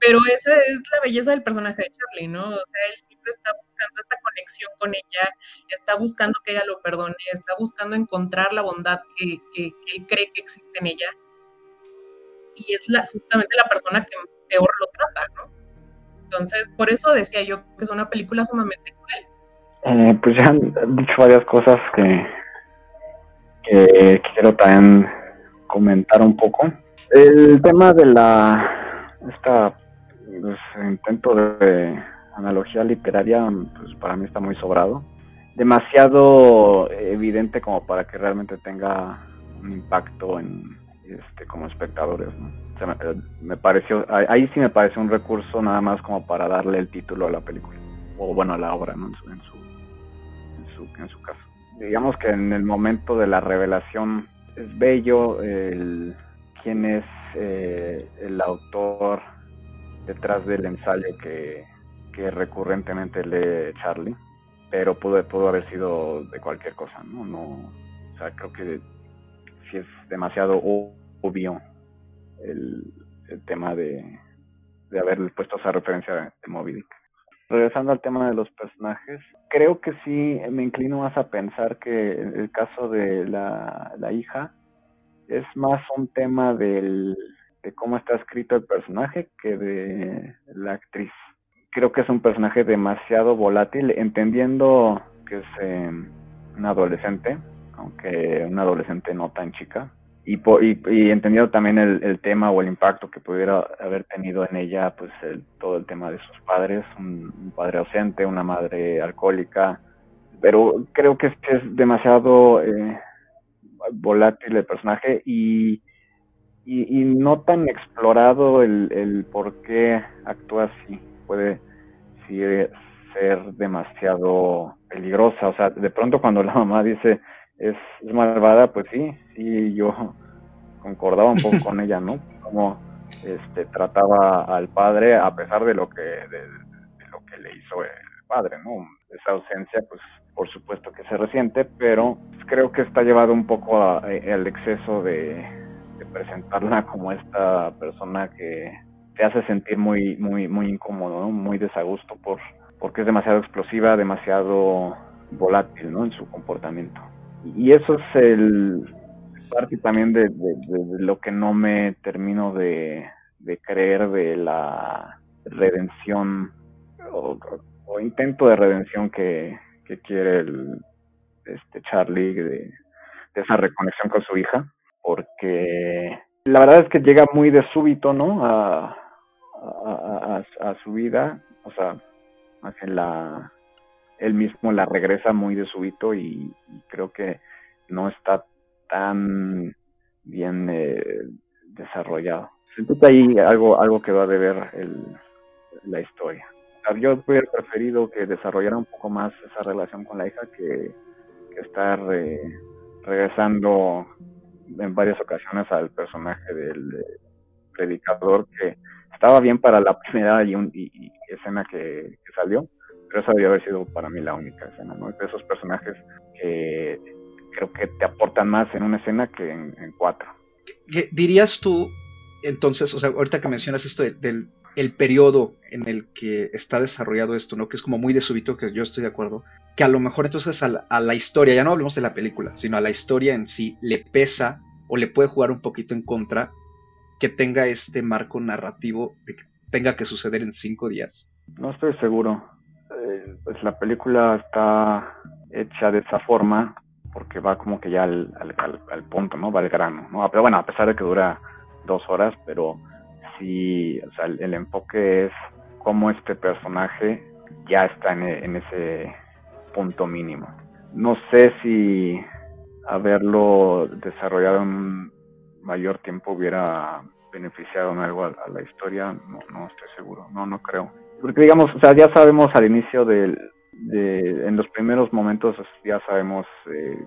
Pero esa es la belleza del personaje de Charlie, ¿no? O sea, él siempre está buscando esta conexión con ella, está buscando que ella lo perdone, está buscando encontrar la bondad que, que, él cree que existe en ella. Y es la, justamente la persona que peor lo trata, ¿no? Entonces, por eso decía yo que es una película sumamente cruel. Eh, pues ya han dicho varias cosas que, que quiero también comentar un poco. El tema de la esta pues, intento de analogía literaria, pues para mí está muy sobrado. Demasiado evidente como para que realmente tenga un impacto en este como espectadores, me, pareció, ahí sí me pareció un recurso nada más como para darle el título a la película, o bueno, a la obra, ¿no? En su, en su, en su, caso. Digamos que en el momento de la revelación es bello el quién es eh, el autor detrás del ensayo que, recurrentemente lee Charlie, pero pudo, pudo haber sido de cualquier cosa, ¿no? no o sea, creo que si es demasiado obvio el, tema de, de haber puesto esa referencia de Moby. Regresando al tema de los personajes, creo que sí me inclino más a pensar que el caso de la hija es más un tema del de cómo está escrito el personaje que de la actriz. Creo que es un personaje demasiado volátil, entendiendo que es eh, un adolescente, aunque un adolescente no tan chica, y, y, entendiendo también el, tema o el impacto que pudiera haber tenido en ella, pues todo el tema de sus padres, un, padre ausente, una madre alcohólica, pero creo que es, es demasiado eh, volátil el personaje y y, no tan explorado el, el por qué actúa así. Puede ser demasiado peligrosa. O sea, de pronto cuando la mamá dice es, malvada, pues sí, sí, yo concordaba un poco con ella, ¿no? Como este, trataba al padre a pesar de lo que, de, lo que le hizo el padre, ¿no? Esa ausencia, pues por supuesto que se resiente, pero creo que está llevado un poco al exceso de, presentarla como esta persona que te hace sentir muy muy muy incómodo, muy desagusto por porque es demasiado explosiva, demasiado volátil, ¿no? En su comportamiento. Y eso es el parte también de, lo que no me termino de, creer de la redención o, intento de redención que, quiere el este Charlie de esa reconexión con su hija porque la verdad es que llega muy de súbito, ¿no? A, su vida, o sea, la, él mismo la regresa muy de súbito y, creo que no está tan bien eh, desarrollado. Que ahí algo, algo que va a deber el, la historia. yo hubiera preferido que desarrollara un poco más esa relación con la hija que, estar eh, regresando en varias ocasiones al personaje del predicador que estaba bien para la primera y, escena que, salió, pero esa debió haber sido para mí la única escena, ¿no? De esos personajes que creo que te aportan más en una escena que en, cuatro. ¿Dirías tú, entonces, o sea, ahorita que mencionas esto del el periodo en el que está desarrollado esto, ¿no? Que es como muy de súbito, que yo estoy de acuerdo, que a lo mejor entonces a la, a la historia, ya no hablemos de la película, sino a la historia en sí, le pesa o le puede jugar un poquito en contra que tenga este marco narrativo de que tenga que suceder en cinco días? No estoy seguro. Eh, pues la película está hecha de esa forma porque va como que ya al, al, punto, ¿no? Va al grano, ¿no? Pero bueno, a pesar de que dura dos horas, pero sí, o sea, el, enfoque es cómo este personaje ya está en, ese punto mínimo. No sé si haberlo desarrollado en mayor tiempo hubiera beneficiado en algo a, la historia, no, no estoy seguro, no, no creo. Porque digamos, o sea, ya sabemos al inicio del, de, en los primeros momentos ya sabemos eh,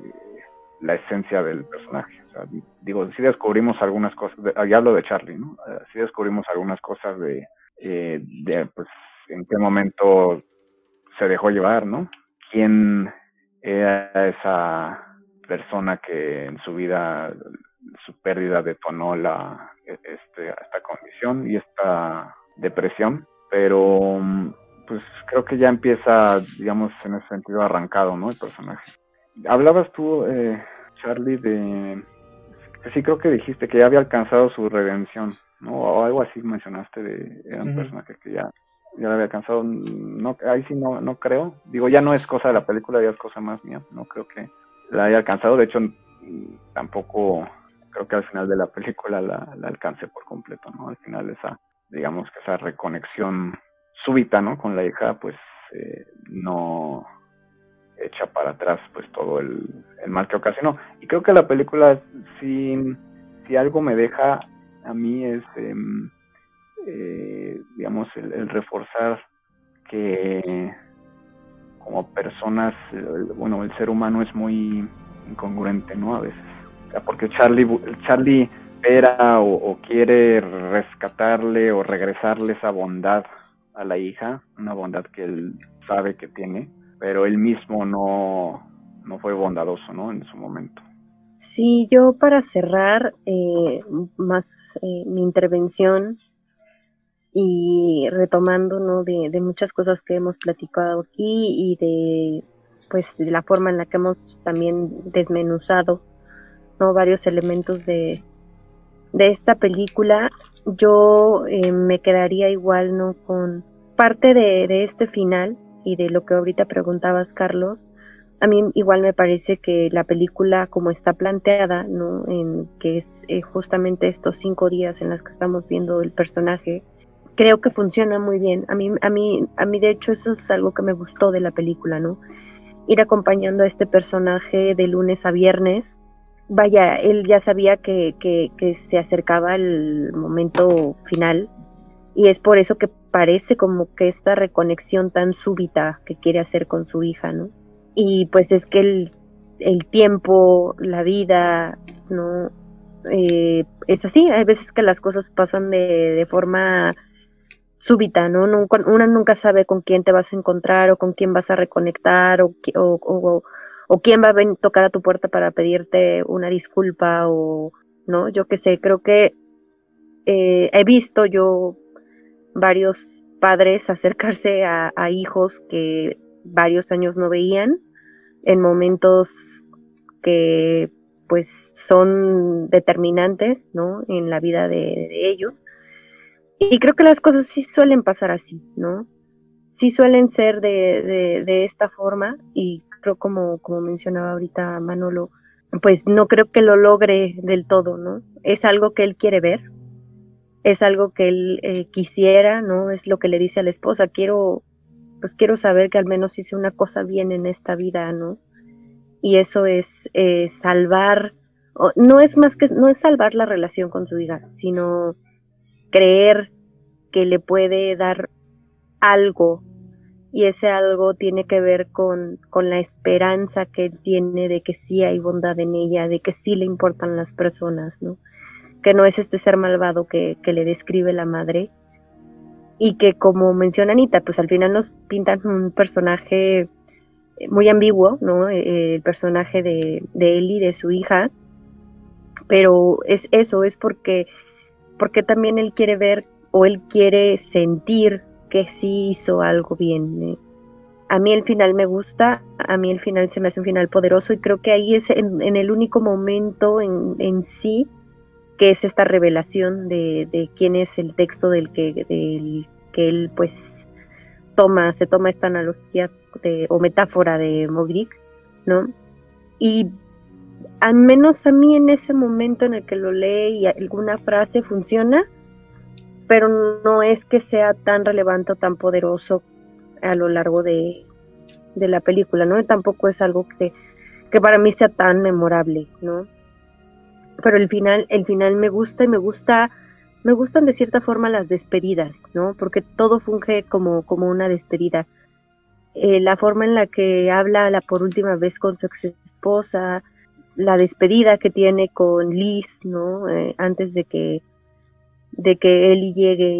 la esencia del personaje. O sea, digo, si descubrimos algunas cosas, ya hablo de Charlie, ¿no? Eh, si descubrimos algunas cosas de, eh, de, pues, en qué momento se dejó llevar, ¿no? ¿Quién era esa persona que en su vida su pérdida detonó la, e, este, esta condición y esta depresión, pero pues creo que ya empieza, digamos, en ese sentido arrancado, ¿no? El personaje. Hablabas tú, eh, Charlie, de... Sí, creo que dijiste que ya había alcanzado su redención, ¿no? O algo así mencionaste de era un personaje que ya, ya lo había alcanzado. No, ahí sí no, no creo. Digo, ya no es cosa de la película, ya es cosa más mía. No creo que la haya alcanzado. De hecho, tampoco creo que al final de la película la, la alcance por completo, ¿no? Al final esa, digamos que esa reconexión súbita, ¿no? Con la hija, pues eh, no echa para atrás pues todo el, mal que ocasionó. Y creo que la película, si, si algo me deja a mí es, em, eh, digamos, el, reforzar que como personas, bueno, el ser humano es muy incongruente, ¿no? A veces porque Charlie, Charlie espera o, quiere rescatarle o regresarle esa bondad a la hija, una bondad que él sabe que tiene, pero él mismo no, no fue bondadoso, ¿no? En su momento. Sí, yo para cerrar eh, más eh, mi intervención y retomando ¿no? de, de, muchas cosas que hemos platicado aquí y de pues de la forma en la que hemos también desmenuzado varios elementos de, de esta película, yo eh, me quedaría igual ¿no? con parte de, este final y de lo que ahorita preguntabas, Carlos. A mí igual me parece que la película como está planteada, ¿no? En que es eh, justamente estos cinco días en los que estamos viendo el personaje, creo que funciona muy bien. A mí, a mí, a mí de hecho eso es algo que me gustó de la película, ¿no? Ir acompañando a este personaje de lunes a viernes, vaya, él ya sabía que, que, se acercaba el momento final y es por eso que parece como que esta reconexión tan súbita que quiere hacer con su hija, ¿no? Y pues es que el, el tiempo, la vida, ¿no? Eh, es así, hay veces que las cosas pasan de, de forma súbita, ¿no? Nunca, una nunca sabe con quién te vas a encontrar o con quién vas a reconectar o, o, o quién va a tocar a tu puerta para pedirte una disculpa o no, yo qué sé, creo que eh, he visto yo varios padres acercarse a, hijos que varios años no veían en momentos que pues son determinantes, ¿no? En la vida de, ellos. Y creo que las cosas sí suelen pasar así, ¿no? Sí suelen ser de, de, de esta forma y creo como, como mencionaba ahorita Manolo, pues no creo que lo logre del todo, ¿no? Es algo que él quiere ver, es algo que él eh, quisiera, ¿no? Es lo que le dice a la esposa, quiero, pues quiero saber que al menos hice una cosa bien en esta vida, ¿no? Y eso es eh, salvar, no es más que, no es salvar la relación con su hija, sino creer que le puede dar algo y ese algo tiene que ver con, con la esperanza que él tiene de que sí hay bondad en ella, de que sí le importan las personas, ¿no? Que no es este ser malvado que, que le describe la madre y que como menciona Anita, pues al final nos pintan un personaje muy ambiguo, ¿no? Eh, el personaje de, de Ellie, de su hija, pero es eso, es porque, porque también él quiere ver o él quiere sentir que sí hizo algo bien. ¿eh? A mí el final me gusta, a mí el final se me hace un final poderoso y creo que ahí es en, el único momento en, en, sí que es esta revelación de, de, quién es el texto del que, del que él pues toma, se toma esta analogía de, o metáfora de Moby ¿no? Y al menos a mí en ese momento en el que lo lee y alguna frase funciona, pero no es que sea tan relevante o tan poderoso a lo largo de, la película, ¿no? tampoco es algo que, que para mí sea tan memorable, ¿no? Pero el final, el final me gusta y me gusta, me gustan de cierta forma las despedidas, ¿no? Porque todo funge como, como una despedida. Eh, la forma en la que habla la por última vez con su ex esposa, la despedida que tiene con Liz, ¿no? Eh, antes de que de que Ellie llegue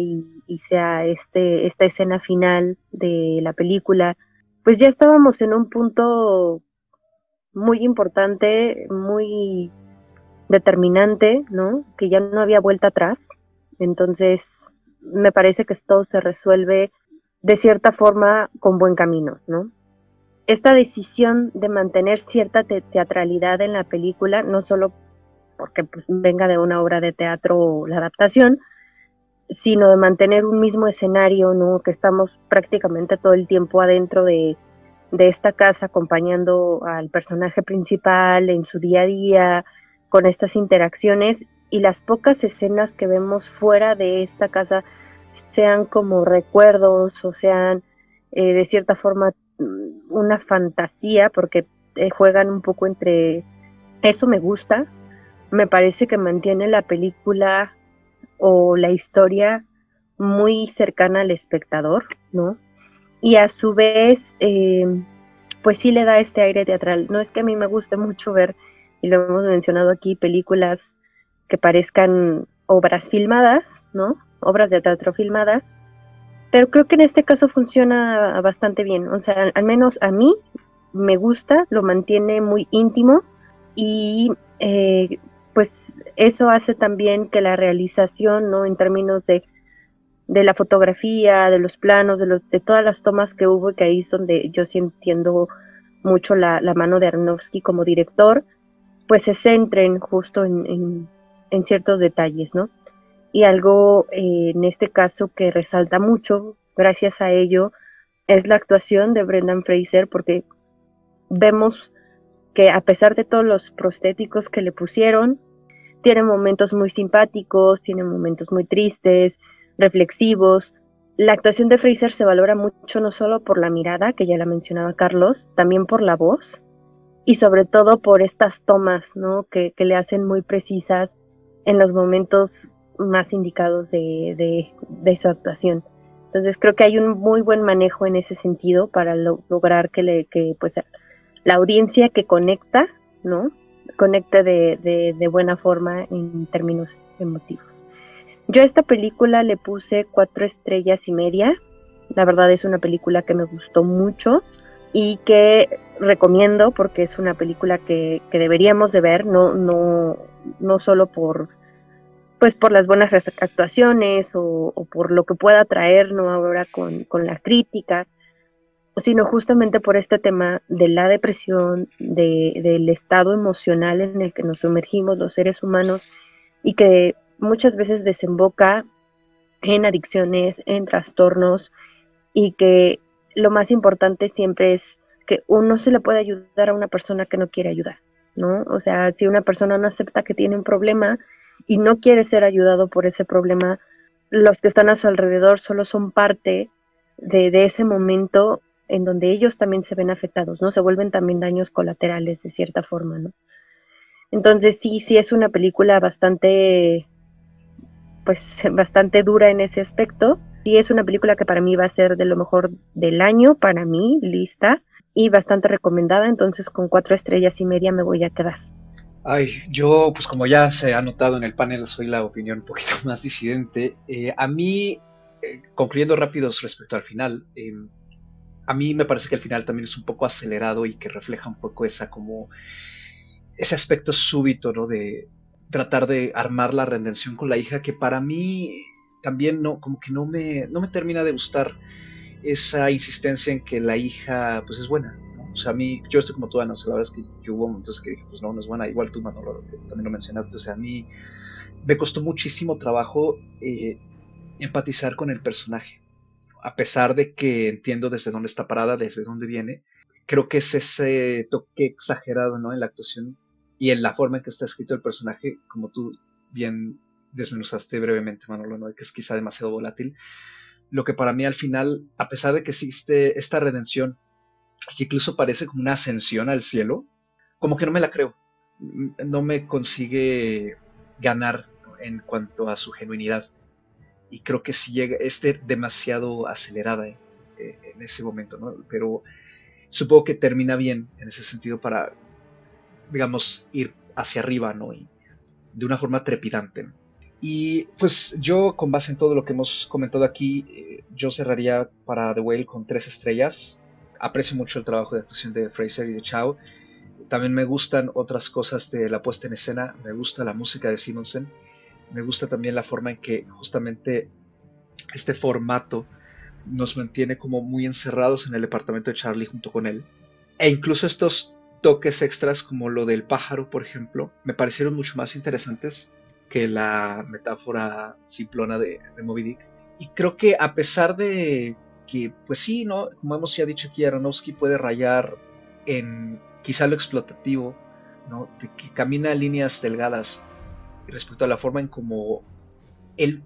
y, sea este, esta escena final de la película, pues ya estábamos en un punto muy importante, muy determinante, ¿no? Que ya no había vuelta atrás. Entonces, me parece que todo se resuelve de cierta forma con buen camino, ¿no? Esta decisión de mantener cierta teatralidad en la película, no solo porque pues, venga de una obra de teatro o la adaptación, sino de mantener un mismo escenario, ¿no? Que estamos prácticamente todo el tiempo adentro de, de esta casa acompañando al personaje principal en su día a día, con estas interacciones y las pocas escenas que vemos fuera de esta casa sean como recuerdos o sean eh, de cierta forma mm, una fantasía porque eh, juegan un poco entre eso me gusta me parece que mantiene la película o la historia muy cercana al espectador, ¿no? Y a su vez, eh, pues sí le da este aire teatral. No es que a mí me guste mucho ver, y lo hemos mencionado aquí, películas que parezcan obras filmadas, ¿no? Obras de teatro filmadas, pero creo que en este caso funciona bastante bien. O sea, al menos a mí me gusta, lo mantiene muy íntimo y eh, pues eso hace también que la realización, ¿no? En términos de, de la fotografía, de los planos, de, los, de todas las tomas que hubo, que ahí es donde yo sí entiendo mucho la, la mano de Arnowski como director, pues se centren justo en, en, ciertos detalles, ¿no? Y algo eh, en este caso que resalta mucho, gracias a ello, es la actuación de Brendan Fraser, porque vemos que a pesar de todos los prostéticos que le pusieron, tiene momentos muy simpáticos, tiene momentos muy tristes, reflexivos. La actuación de Fraser se valora mucho no solo por la mirada, que ya la mencionaba Carlos, también por la voz y sobre todo por estas tomas, ¿no? Que, le hacen muy precisas en los momentos más indicados de, su actuación. Entonces creo que hay un muy buen manejo en ese sentido para lograr que, le, que pues la audiencia que conecta, ¿no? Conecte de, de, buena forma en términos emotivos. Yo a esta película le puse cuatro estrellas y media. La verdad es una película que me gustó mucho y que recomiendo porque es una película que, que deberíamos de ver, no, no, no solo por pues por las buenas actuaciones o, por lo que pueda traer ¿no? ahora con, con la crítica, sino justamente por este tema de la depresión, de, del estado emocional en el que nos sumergimos los seres humanos y que muchas veces desemboca en adicciones, en trastornos y que lo más importante siempre es que uno se le puede ayudar a una persona que no quiere ayudar, ¿no? O sea, si una persona no acepta que tiene un problema y no quiere ser ayudado por ese problema, los que están a su alrededor solo son parte de, ese momento en donde ellos también se ven afectados, ¿no? Se vuelven también daños colaterales de cierta forma, ¿no? Entonces sí, sí es una película bastante, pues bastante dura en ese aspecto, Sí, es una película que para mí va a ser de lo mejor del año, para mí, lista, y bastante recomendada, entonces con cuatro estrellas y media me voy a quedar. Ay, yo, pues como ya se ha notado en el panel, soy la opinión un poquito más disidente. Eh, a mí, eh, concluyendo rápidos respecto al final, em, a mí me parece que el final también es un poco acelerado y que refleja un poco esa como ese aspecto súbito, ¿no? De tratar de armar la redención con la hija, que para mí también no, como que no me, no me termina de gustar esa insistencia en que la hija, pues es buena, O sea, a mí, yo estoy como tú, Ana, o sea, la verdad es que yo hubo momentos que dije, pues no, no es buena, igual tú, Manolo, también lo mencionaste, o sea, a mí me costó muchísimo trabajo eh, empatizar con el personaje, a pesar de que entiendo desde dónde está parada, desde dónde viene, creo que es ese toque exagerado, ¿no? En la actuación y en la forma en que está escrito el personaje, como tú bien desmenuzaste brevemente, Manolo, ¿no? que es quizá demasiado volátil. Lo que para mí al final, a pesar de que existe esta redención, que incluso parece como una ascensión al cielo, como que no me la creo. No me consigue ganar en cuanto a su genuinidad. Y creo que si llega, es demasiado acelerada eh, en ese momento, ¿no? Pero supongo que termina bien en ese sentido para digamos, ir hacia arriba, ¿no? Y de una forma trepidante. Y pues yo, con base en todo lo que hemos comentado aquí, eh, yo cerraría para The Whale con tres estrellas. Aprecio mucho el trabajo de actuación de Fraser y de Chow. También me gustan otras cosas de la puesta en escena. Me gusta la música de Simonsen. Me gusta también la forma en que justamente este formato nos mantiene como muy encerrados en el departamento de Charlie junto con él. E incluso estos toques extras como lo del pájaro, por ejemplo, me parecieron mucho más interesantes que la metáfora simplona de, de Moby Dick. Y creo que a pesar de que, pues sí, ¿no? Como hemos ya dicho aquí, Aronofsky puede rayar en quizá lo explotativo, ¿no? De que camina líneas delgadas respecto a la forma en cómo él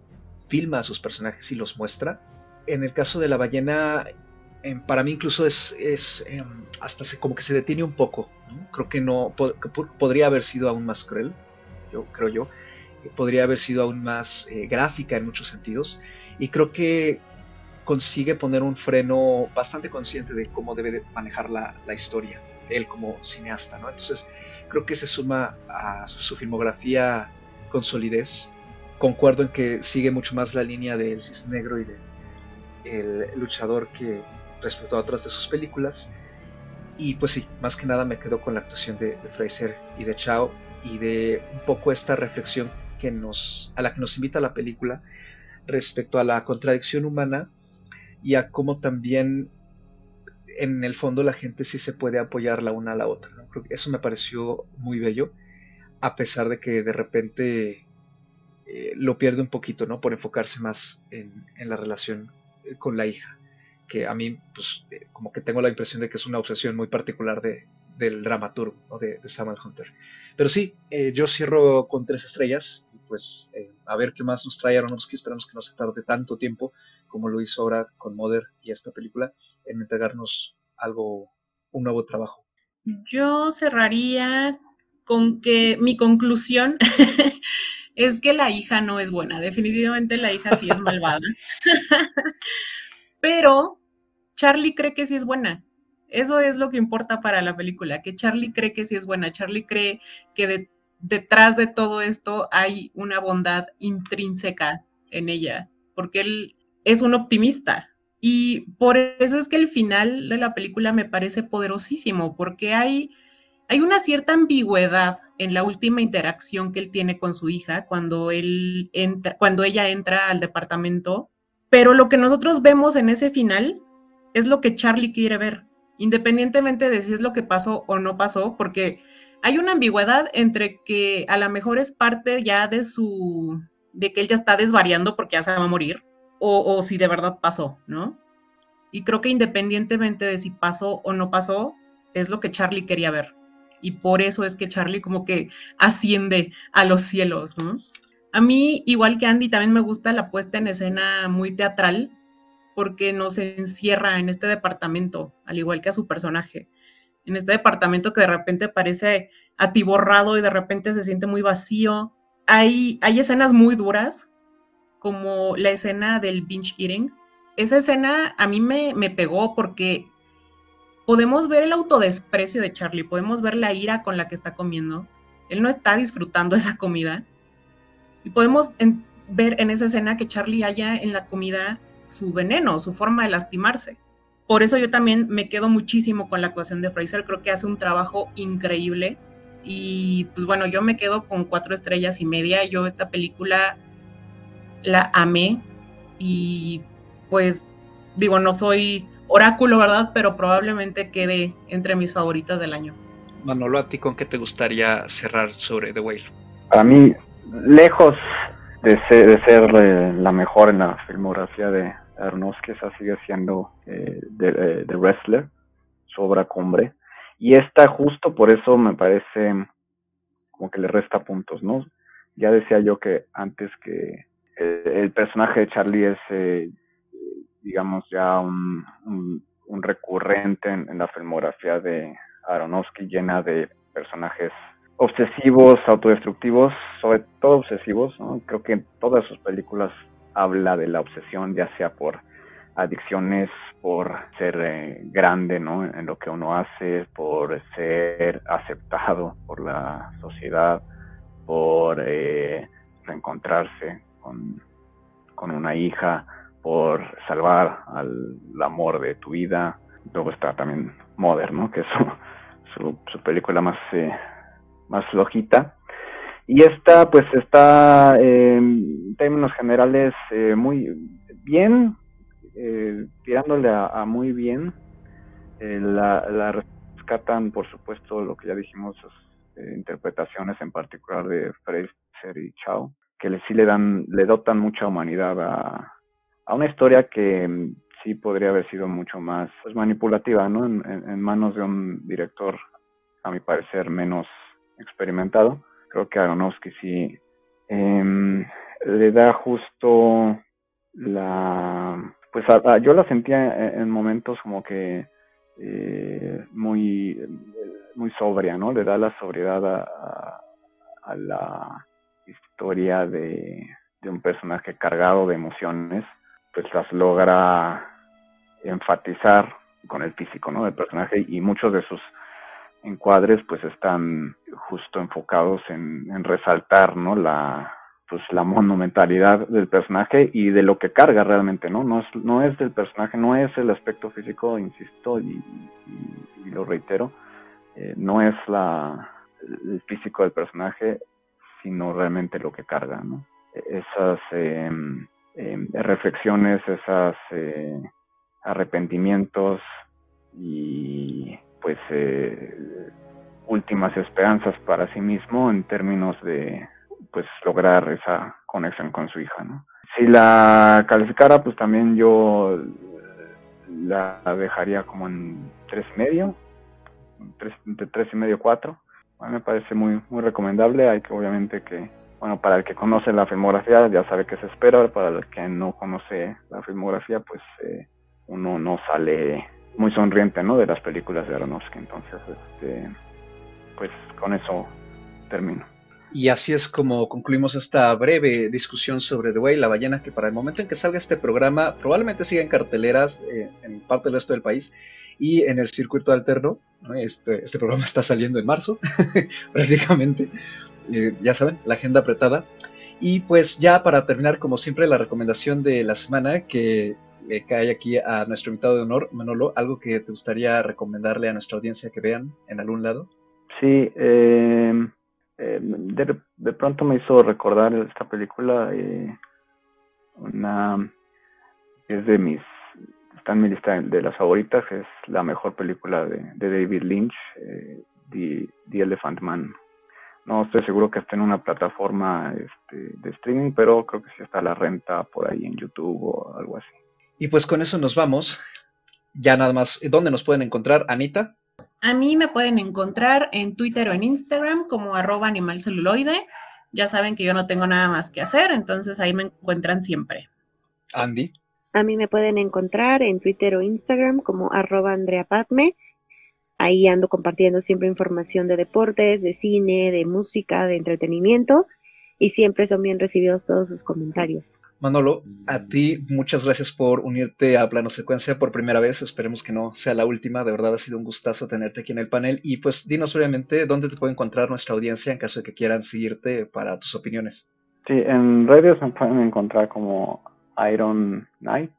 filma a sus personajes y los muestra. En el caso de la ballena, Em, para mí incluso es, em, hasta se, como que se detiene un poco. Creo que no podría haber sido aún más cruel, yo creo yo. Podría haber sido aún más eh, gráfica en muchos sentidos. Y creo que consigue poner un freno bastante consciente de cómo debe manejar la, historia, él como cineasta. ¿no? Entonces creo que se suma a su, filmografía con solidez. Concuerdo en que sigue mucho más la línea del cisne negro y del el luchador que, respecto a otras de sus películas. Y pues sí, más que nada me quedo con la actuación de, Fraser y de Chao y de un poco esta reflexión que nos, a la que nos invita la película respecto a la contradicción humana y a cómo también en el fondo la gente sí se puede apoyar la una a la otra. Eso me pareció muy bello, a pesar de que de repente eh, lo pierde un poquito, ¿no? Por enfocarse más en, en la relación eh, con la hija que a mí, pues, eh, como que tengo la impresión de que es una obsesión muy particular de, del dramaturgo, ¿no? de, Samuel Hunter. Pero sí, eh, yo cierro con tres estrellas, y pues eh, a ver qué más nos trae Aronofsky, esperamos que no se tarde tanto tiempo como lo hizo ahora con Mother y esta película, en entregarnos algo, un nuevo trabajo. Yo cerraría con que mi conclusión es que la hija no es buena, definitivamente la hija sí es malvada. Pero Charlie cree que sí es buena. Eso es lo que importa para la película, que Charlie cree que sí es buena. Charlie cree que detrás de todo esto hay una bondad intrínseca en ella, porque él es un optimista. Y por eso es que el final de la película me parece poderosísimo, porque hay, hay una cierta ambigüedad en la última interacción que él tiene con su hija cuando, él entra, cuando ella entra al departamento pero lo que nosotros vemos en ese final es lo que Charlie quiere ver, independientemente de si es lo que pasó o no pasó, porque hay una ambigüedad entre que a lo mejor es parte ya de su, de que él ya está desvariando porque ya se va a morir, o, si de verdad pasó, ¿no? Y creo que independientemente de si pasó o no pasó, es lo que Charlie quería ver. Y por eso es que Charlie como que asciende a los cielos, ¿no? A mí, igual que Andy, también me gusta la puesta en escena muy teatral, porque nos encierra en este departamento, al igual que a su personaje. En este departamento que de repente parece atiborrado y de repente se siente muy vacío. Hay, hay escenas muy duras, como la escena del binge eating. Esa escena a mí me, me pegó porque podemos ver el autodesprecio de Charlie, podemos ver la ira con la que está comiendo. Él no está disfrutando esa comida. Y podemos ver en esa escena que Charlie haya en la comida su veneno, su forma de lastimarse. Por eso yo también me quedo muchísimo con la actuación de Fraser, creo que hace un trabajo increíble. Y pues bueno, yo me quedo con cuatro estrellas y media. Yo esta película la amé y pues digo, no soy oráculo, ¿verdad? Pero probablemente quede entre mis favoritas del año. Manolo, ¿a ti con qué te gustaría cerrar sobre The Whale? A mí, lejos de ser, eh, la mejor en la filmografía de Aronofsky, esa sigue siendo eh, de, eh, Wrestler, su obra cumbre. Y esta justo por eso me parece como que le resta puntos, ¿no? Ya decía yo que antes que el personaje de Charlie es digamos, ya un, un, recurrente en, la filmografía de Aronofsky, llena de personajes obsesivos, autodestructivos, sobre todo obsesivos. Creo que en todas sus películas habla de la obsesión, ya sea por adicciones, por ser eh, grande ¿no? en lo que uno hace, por ser aceptado por la sociedad, por eh, reencontrarse con, con una hija, por salvar al amor de tu vida. Luego está también Mother, ¿no? Que es su, su, película más, eh, más flojita. Y esta, pues, está eh, en términos generales eh, muy bien, tirándole a, muy bien. La, la, rescatan, por supuesto, lo que ya dijimos, sus interpretaciones en particular de Fraser y Chao, que le, sí le dan, le dotan mucha humanidad a, a una historia que mm, sí podría haber sido mucho más pues, manipulativa, ¿no? En, manos de un director, a mi parecer, menos experimentado. Creo que Aronofsky sí em, le da justo la... Pues yo la sentía en, momentos como que eh, muy, muy sobria, ¿no? Le da la sobriedad a, a la historia de, de un personaje cargado de emociones pues las logra enfatizar con el físico ¿no? del personaje y muchos de sus encuadres pues están justo enfocados en, resaltar ¿no? la pues la monumentalidad del personaje y de lo que carga realmente no no es no es del personaje no es el aspecto físico insisto y, lo reitero eh, no es la el físico del personaje sino realmente lo que carga esas eh, eh, reflexiones, esas eh, arrepentimientos y pues eh, últimas esperanzas para sí mismo en términos de pues lograr esa conexión con su hija, ¿no? Si la calificara, pues también yo la dejaría como en tres y medio, tres, entre tres y medio cuatro. me parece muy muy recomendable. Hay que obviamente que bueno, para el que conoce la filmografía ya sabe qué se espera, para el que no conoce la filmografía, pues eh, uno no sale muy sonriente, ¿no? De las películas de Aronofsky, entonces, este, pues con eso termino. Y así es como concluimos esta breve discusión sobre The Way, la ballena, que para el momento en que salga este programa probablemente siga en carteleras eh, en parte del resto del país y en el circuito alterno. Este, este programa está saliendo en marzo, prácticamente. Eh, ya saben, la agenda apretada. Y pues ya para terminar, como siempre, la recomendación de la semana que le cae aquí a nuestro invitado de honor, Manolo, algo que te gustaría recomendarle a nuestra audiencia que vean en algún lado. Sí, em, de, pronto me hizo recordar esta película, eh, una es de mis, está en mi lista de las favoritas, es la mejor película de, David Lynch, eh, The, The Elephant Man no estoy seguro que esté en una plataforma este, de streaming, pero creo que sí está la renta por ahí en YouTube o algo así. Y pues con eso nos vamos. Ya nada más, ¿dónde nos pueden encontrar, Anita? A mí me pueden encontrar en Twitter o en Instagram como arroba animalceluloide. Ya saben que yo no tengo nada más que hacer, entonces ahí me encuentran siempre. Andy. A mí me pueden encontrar en Twitter o Instagram como arroba Andrea Padme. Ahí ando compartiendo siempre información de deportes, de cine, de música, de entretenimiento. Y siempre son bien recibidos todos sus comentarios. Manolo, a ti muchas gracias por unirte a Plano Secuencia por primera vez. Esperemos que no sea la última. De verdad ha sido un gustazo tenerte aquí en el panel. Y pues dinos brevemente dónde te puede encontrar nuestra audiencia en caso de que quieran seguirte para tus opiniones. Sí, en redes me pueden encontrar como Iron Knight,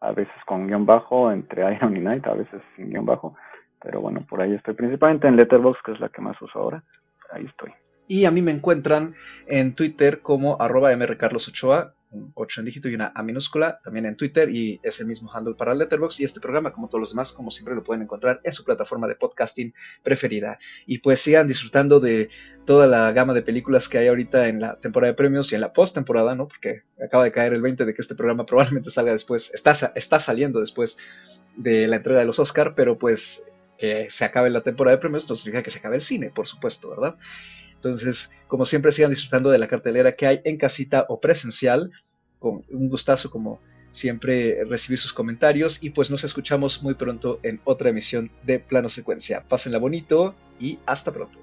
a veces con guion bajo, entre Iron y Knight, a veces sin guion bajo. Pero bueno, por ahí estoy principalmente en Letterboxd, que es la que más uso ahora. Ahí estoy. Y a mí me encuentran en Twitter como arroba mrcarlosochoa 8 en dígito y una A minúscula, también en Twitter y ese mismo handle para Letterboxd y este programa, como todos los demás, como siempre lo pueden encontrar en su plataforma de podcasting preferida. Y pues sigan disfrutando de toda la gama de películas que hay ahorita en la temporada de premios y en la post-temporada, ¿no? Porque acaba de caer el 20 de que este programa probablemente salga después, está, está saliendo después de la entrega de los Oscar, pero pues que se acabe la temporada de premios no significa que se acabe el cine, por supuesto, ¿verdad? Entonces, como siempre, sigan disfrutando de la cartelera que hay en casita o presencial. Con un gustazo, como siempre, recibir sus comentarios. Y pues nos escuchamos muy pronto en otra emisión de Plano Secuencia. Pásenla bonito y hasta pronto.